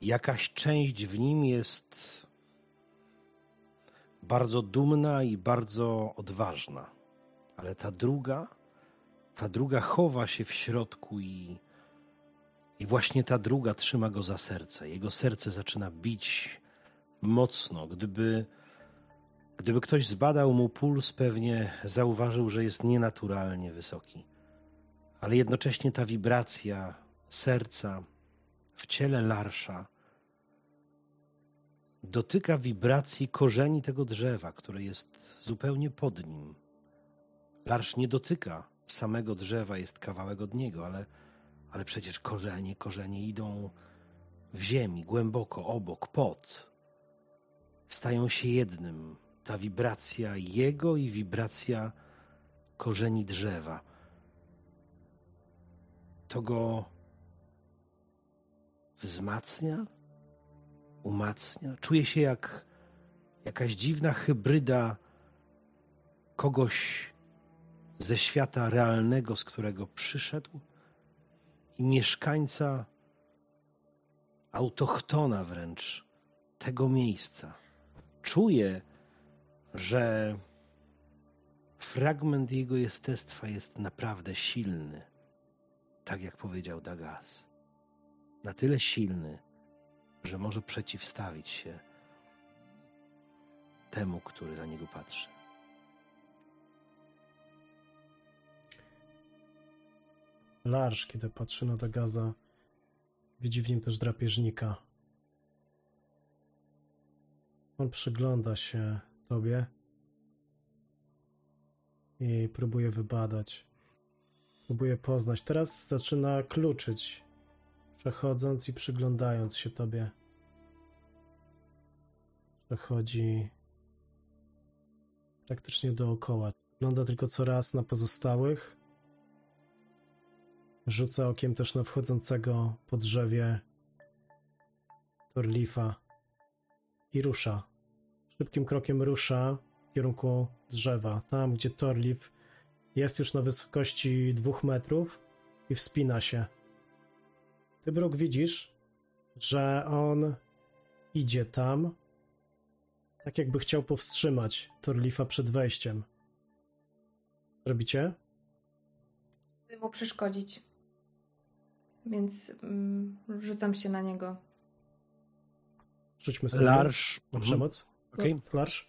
jakaś część w nim jest bardzo dumna i bardzo odważna. Ale ta druga, ta druga chowa się w środku i i właśnie ta druga trzyma go za serce. Jego serce zaczyna bić mocno. Gdyby, gdyby ktoś zbadał mu puls, pewnie zauważył, że jest nienaturalnie wysoki. Ale jednocześnie ta wibracja serca w ciele Larsza dotyka wibracji korzeni tego drzewa, które jest zupełnie pod nim. Larsz nie dotyka samego drzewa, jest kawałek od niego, ale ale przecież korzenie, korzenie idą w ziemi, głęboko, obok, pod. Stają się jednym. Ta wibracja jego i wibracja korzeni drzewa. To go wzmacnia, umacnia. Czuje się jak jakaś dziwna hybryda kogoś ze świata realnego, z którego przyszedł i mieszkańca, autochtona wręcz tego miejsca. Czuje, że fragment jego jestestwa jest naprawdę silny, tak jak powiedział Dagas. Na tyle silny, że może przeciwstawić się temu, który na niego patrzy. Larsz, kiedy patrzy na Dagaza, widzi w nim też drapieżnika. On przygląda się tobie i próbuje wybadać. Próbuje poznać. Teraz zaczyna kluczyć, przechodząc i przyglądając się tobie. Przechodzi praktycznie dookoła. Wygląda tylko co raz na pozostałych. Rzuca okiem też na wchodzącego po drzewie Torlifa i rusza. Szybkim krokiem rusza w kierunku drzewa, tam gdzie Torlif jest już na wysokości dwóch metrów i wspina się. Ty, Brooke, widzisz, że on idzie tam, tak jakby chciał powstrzymać Torlifa przed wejściem. Co robicie? By mu przeszkodzić. Więc mm, rzucam się na niego. Rzućmy sobie Larsz, na mhm. przemoc. Okej. Larsz?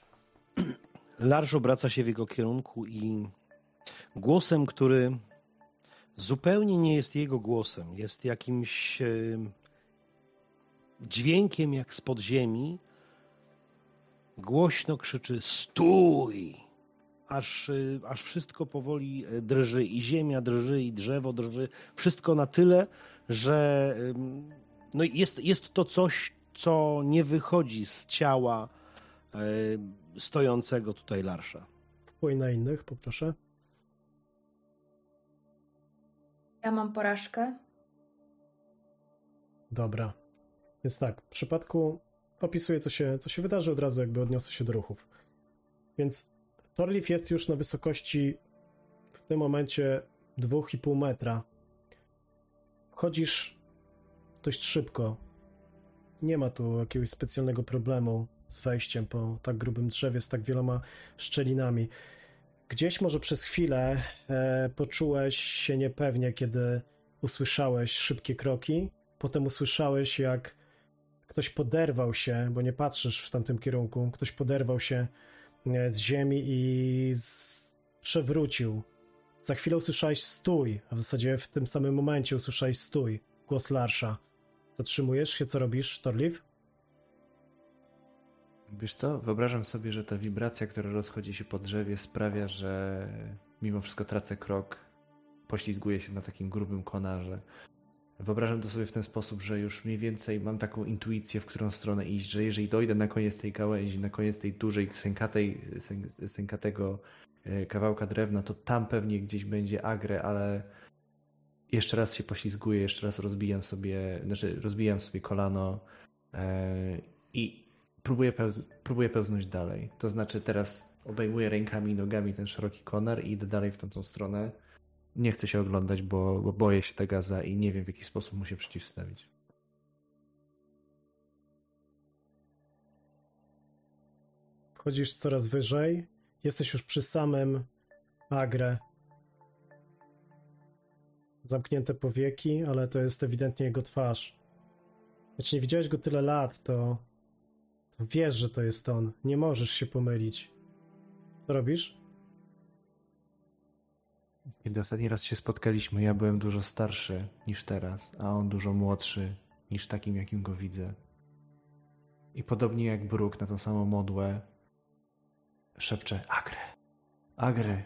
Larsz obraca się w jego kierunku i głosem, który zupełnie nie jest jego głosem, jest jakimś dźwiękiem jak z podziemi, głośno krzyczy stój! Aż, e, aż wszystko powoli e, drży i ziemia drży i drzewo drży. Wszystko na tyle, że no jest, jest to coś, co nie wychodzi z ciała e, stojącego tutaj Larsza. Wpływ na innych, poproszę. Ja mam porażkę. Dobra. Więc tak, w przypadku opisuję, co się, co się wydarzy, od razu jakby odniosę się do ruchów. Więc Torlif jest już na wysokości w tym momencie 2,5 metra. Chodzisz dość szybko. Nie ma tu jakiegoś specjalnego problemu z wejściem po tak grubym drzewie z tak wieloma szczelinami. Gdzieś może przez chwilę e, poczułeś się niepewnie, kiedy usłyszałeś szybkie kroki. Potem usłyszałeś, jak ktoś poderwał się, bo nie patrzysz w tamtym kierunku, ktoś poderwał się e, z ziemi i z... przewrócił. Za chwilę usłyszałeś stój, a w zasadzie w tym samym momencie usłyszałeś stój. Głos Larsza. Zatrzymujesz się, co robisz, Torliv? Wiesz co, wyobrażam sobie, że ta wibracja, która rozchodzi się po drzewie sprawia, że mimo wszystko tracę krok, poślizguję się na takim grubym konarze. Wyobrażam to sobie w ten sposób, że już mniej więcej mam taką intuicję, w którą stronę iść, że jeżeli dojdę na koniec tej gałęzi, na koniec tej dużej, sękatej, sęk- sękatego e, kawałka drewna, to tam pewnie gdzieś będzie agrę, ale jeszcze raz się poślizguję, jeszcze raz rozbijam sobie, znaczy rozbijam sobie kolano e, i próbuję, pełz, próbuję pełznąć dalej. To znaczy teraz obejmuję rękami i nogami ten szeroki konar i idę dalej w tamtą stronę. Nie chcę się oglądać, bo, bo boję się Tagaza i nie wiem w jaki sposób mu się przeciwstawić. Wchodzisz coraz wyżej. Jesteś już przy samym Agre. Zamknięte powieki, ale to jest ewidentnie jego twarz. Choć nie widziałeś go tyle lat, to wiesz, że to jest on. Nie możesz się pomylić. Co robisz? Kiedy ostatni raz się spotkaliśmy, ja byłem dużo starszy niż teraz, a on dużo młodszy niż takim, jakim go widzę. I podobnie jak Brooke na tą samą modłę, szepczę Agre, Agre.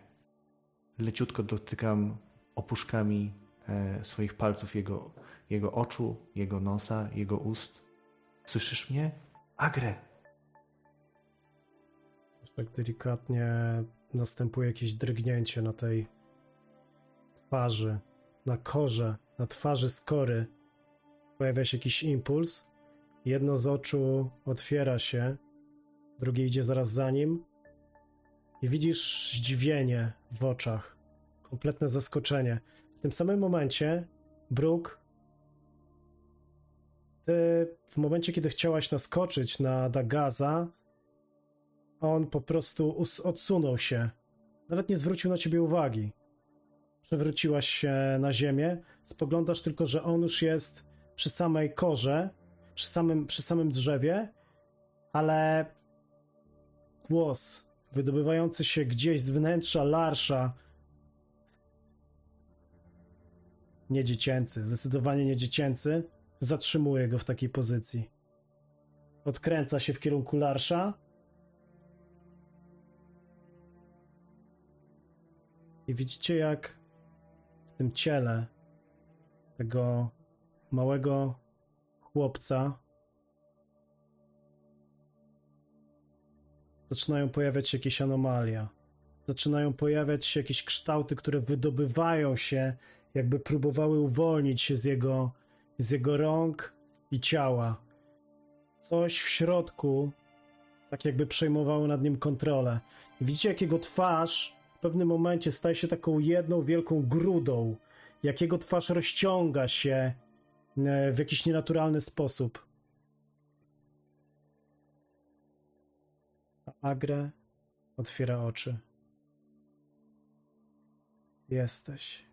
Leciutko dotykam opuszkami e, swoich palców jego, jego oczu, jego nosa, jego ust. Słyszysz mnie? Agre! Tak delikatnie następuje jakieś drgnięcie na tej twarzy, na korze, na twarzy skory. Pojawia się jakiś impuls. Jedno z oczu otwiera się, drugie idzie zaraz za nim. I widzisz zdziwienie w oczach, kompletne zaskoczenie. W tym samym momencie, Brooke, ty w momencie, kiedy chciałaś naskoczyć na Dagaza, on po prostu odsunął się. Nawet nie zwrócił na ciebie uwagi. Przewróciłaś się na ziemię, spoglądasz tylko, że on już jest przy samej korze, przy samym, przy samym drzewie, ale głos wydobywający się gdzieś z wnętrza Larsza nie dziecięcy, zdecydowanie nie dziecięcy, zatrzymuje go w takiej pozycji. odkręca się w kierunku Larsza. I widzicie, jak w tym ciele tego małego chłopca zaczynają pojawiać się jakieś anomalia. Zaczynają pojawiać się jakieś kształty, które wydobywają się, jakby próbowały uwolnić się z jego, z jego rąk i ciała. Coś w środku, tak jakby przejmowało nad nim kontrolę. Widzicie, jak jego twarz w pewnym momencie staje się taką jedną wielką grudą, jak jego twarz rozciąga się e, w jakiś nienaturalny sposób. A Agre otwiera oczy. Jesteś.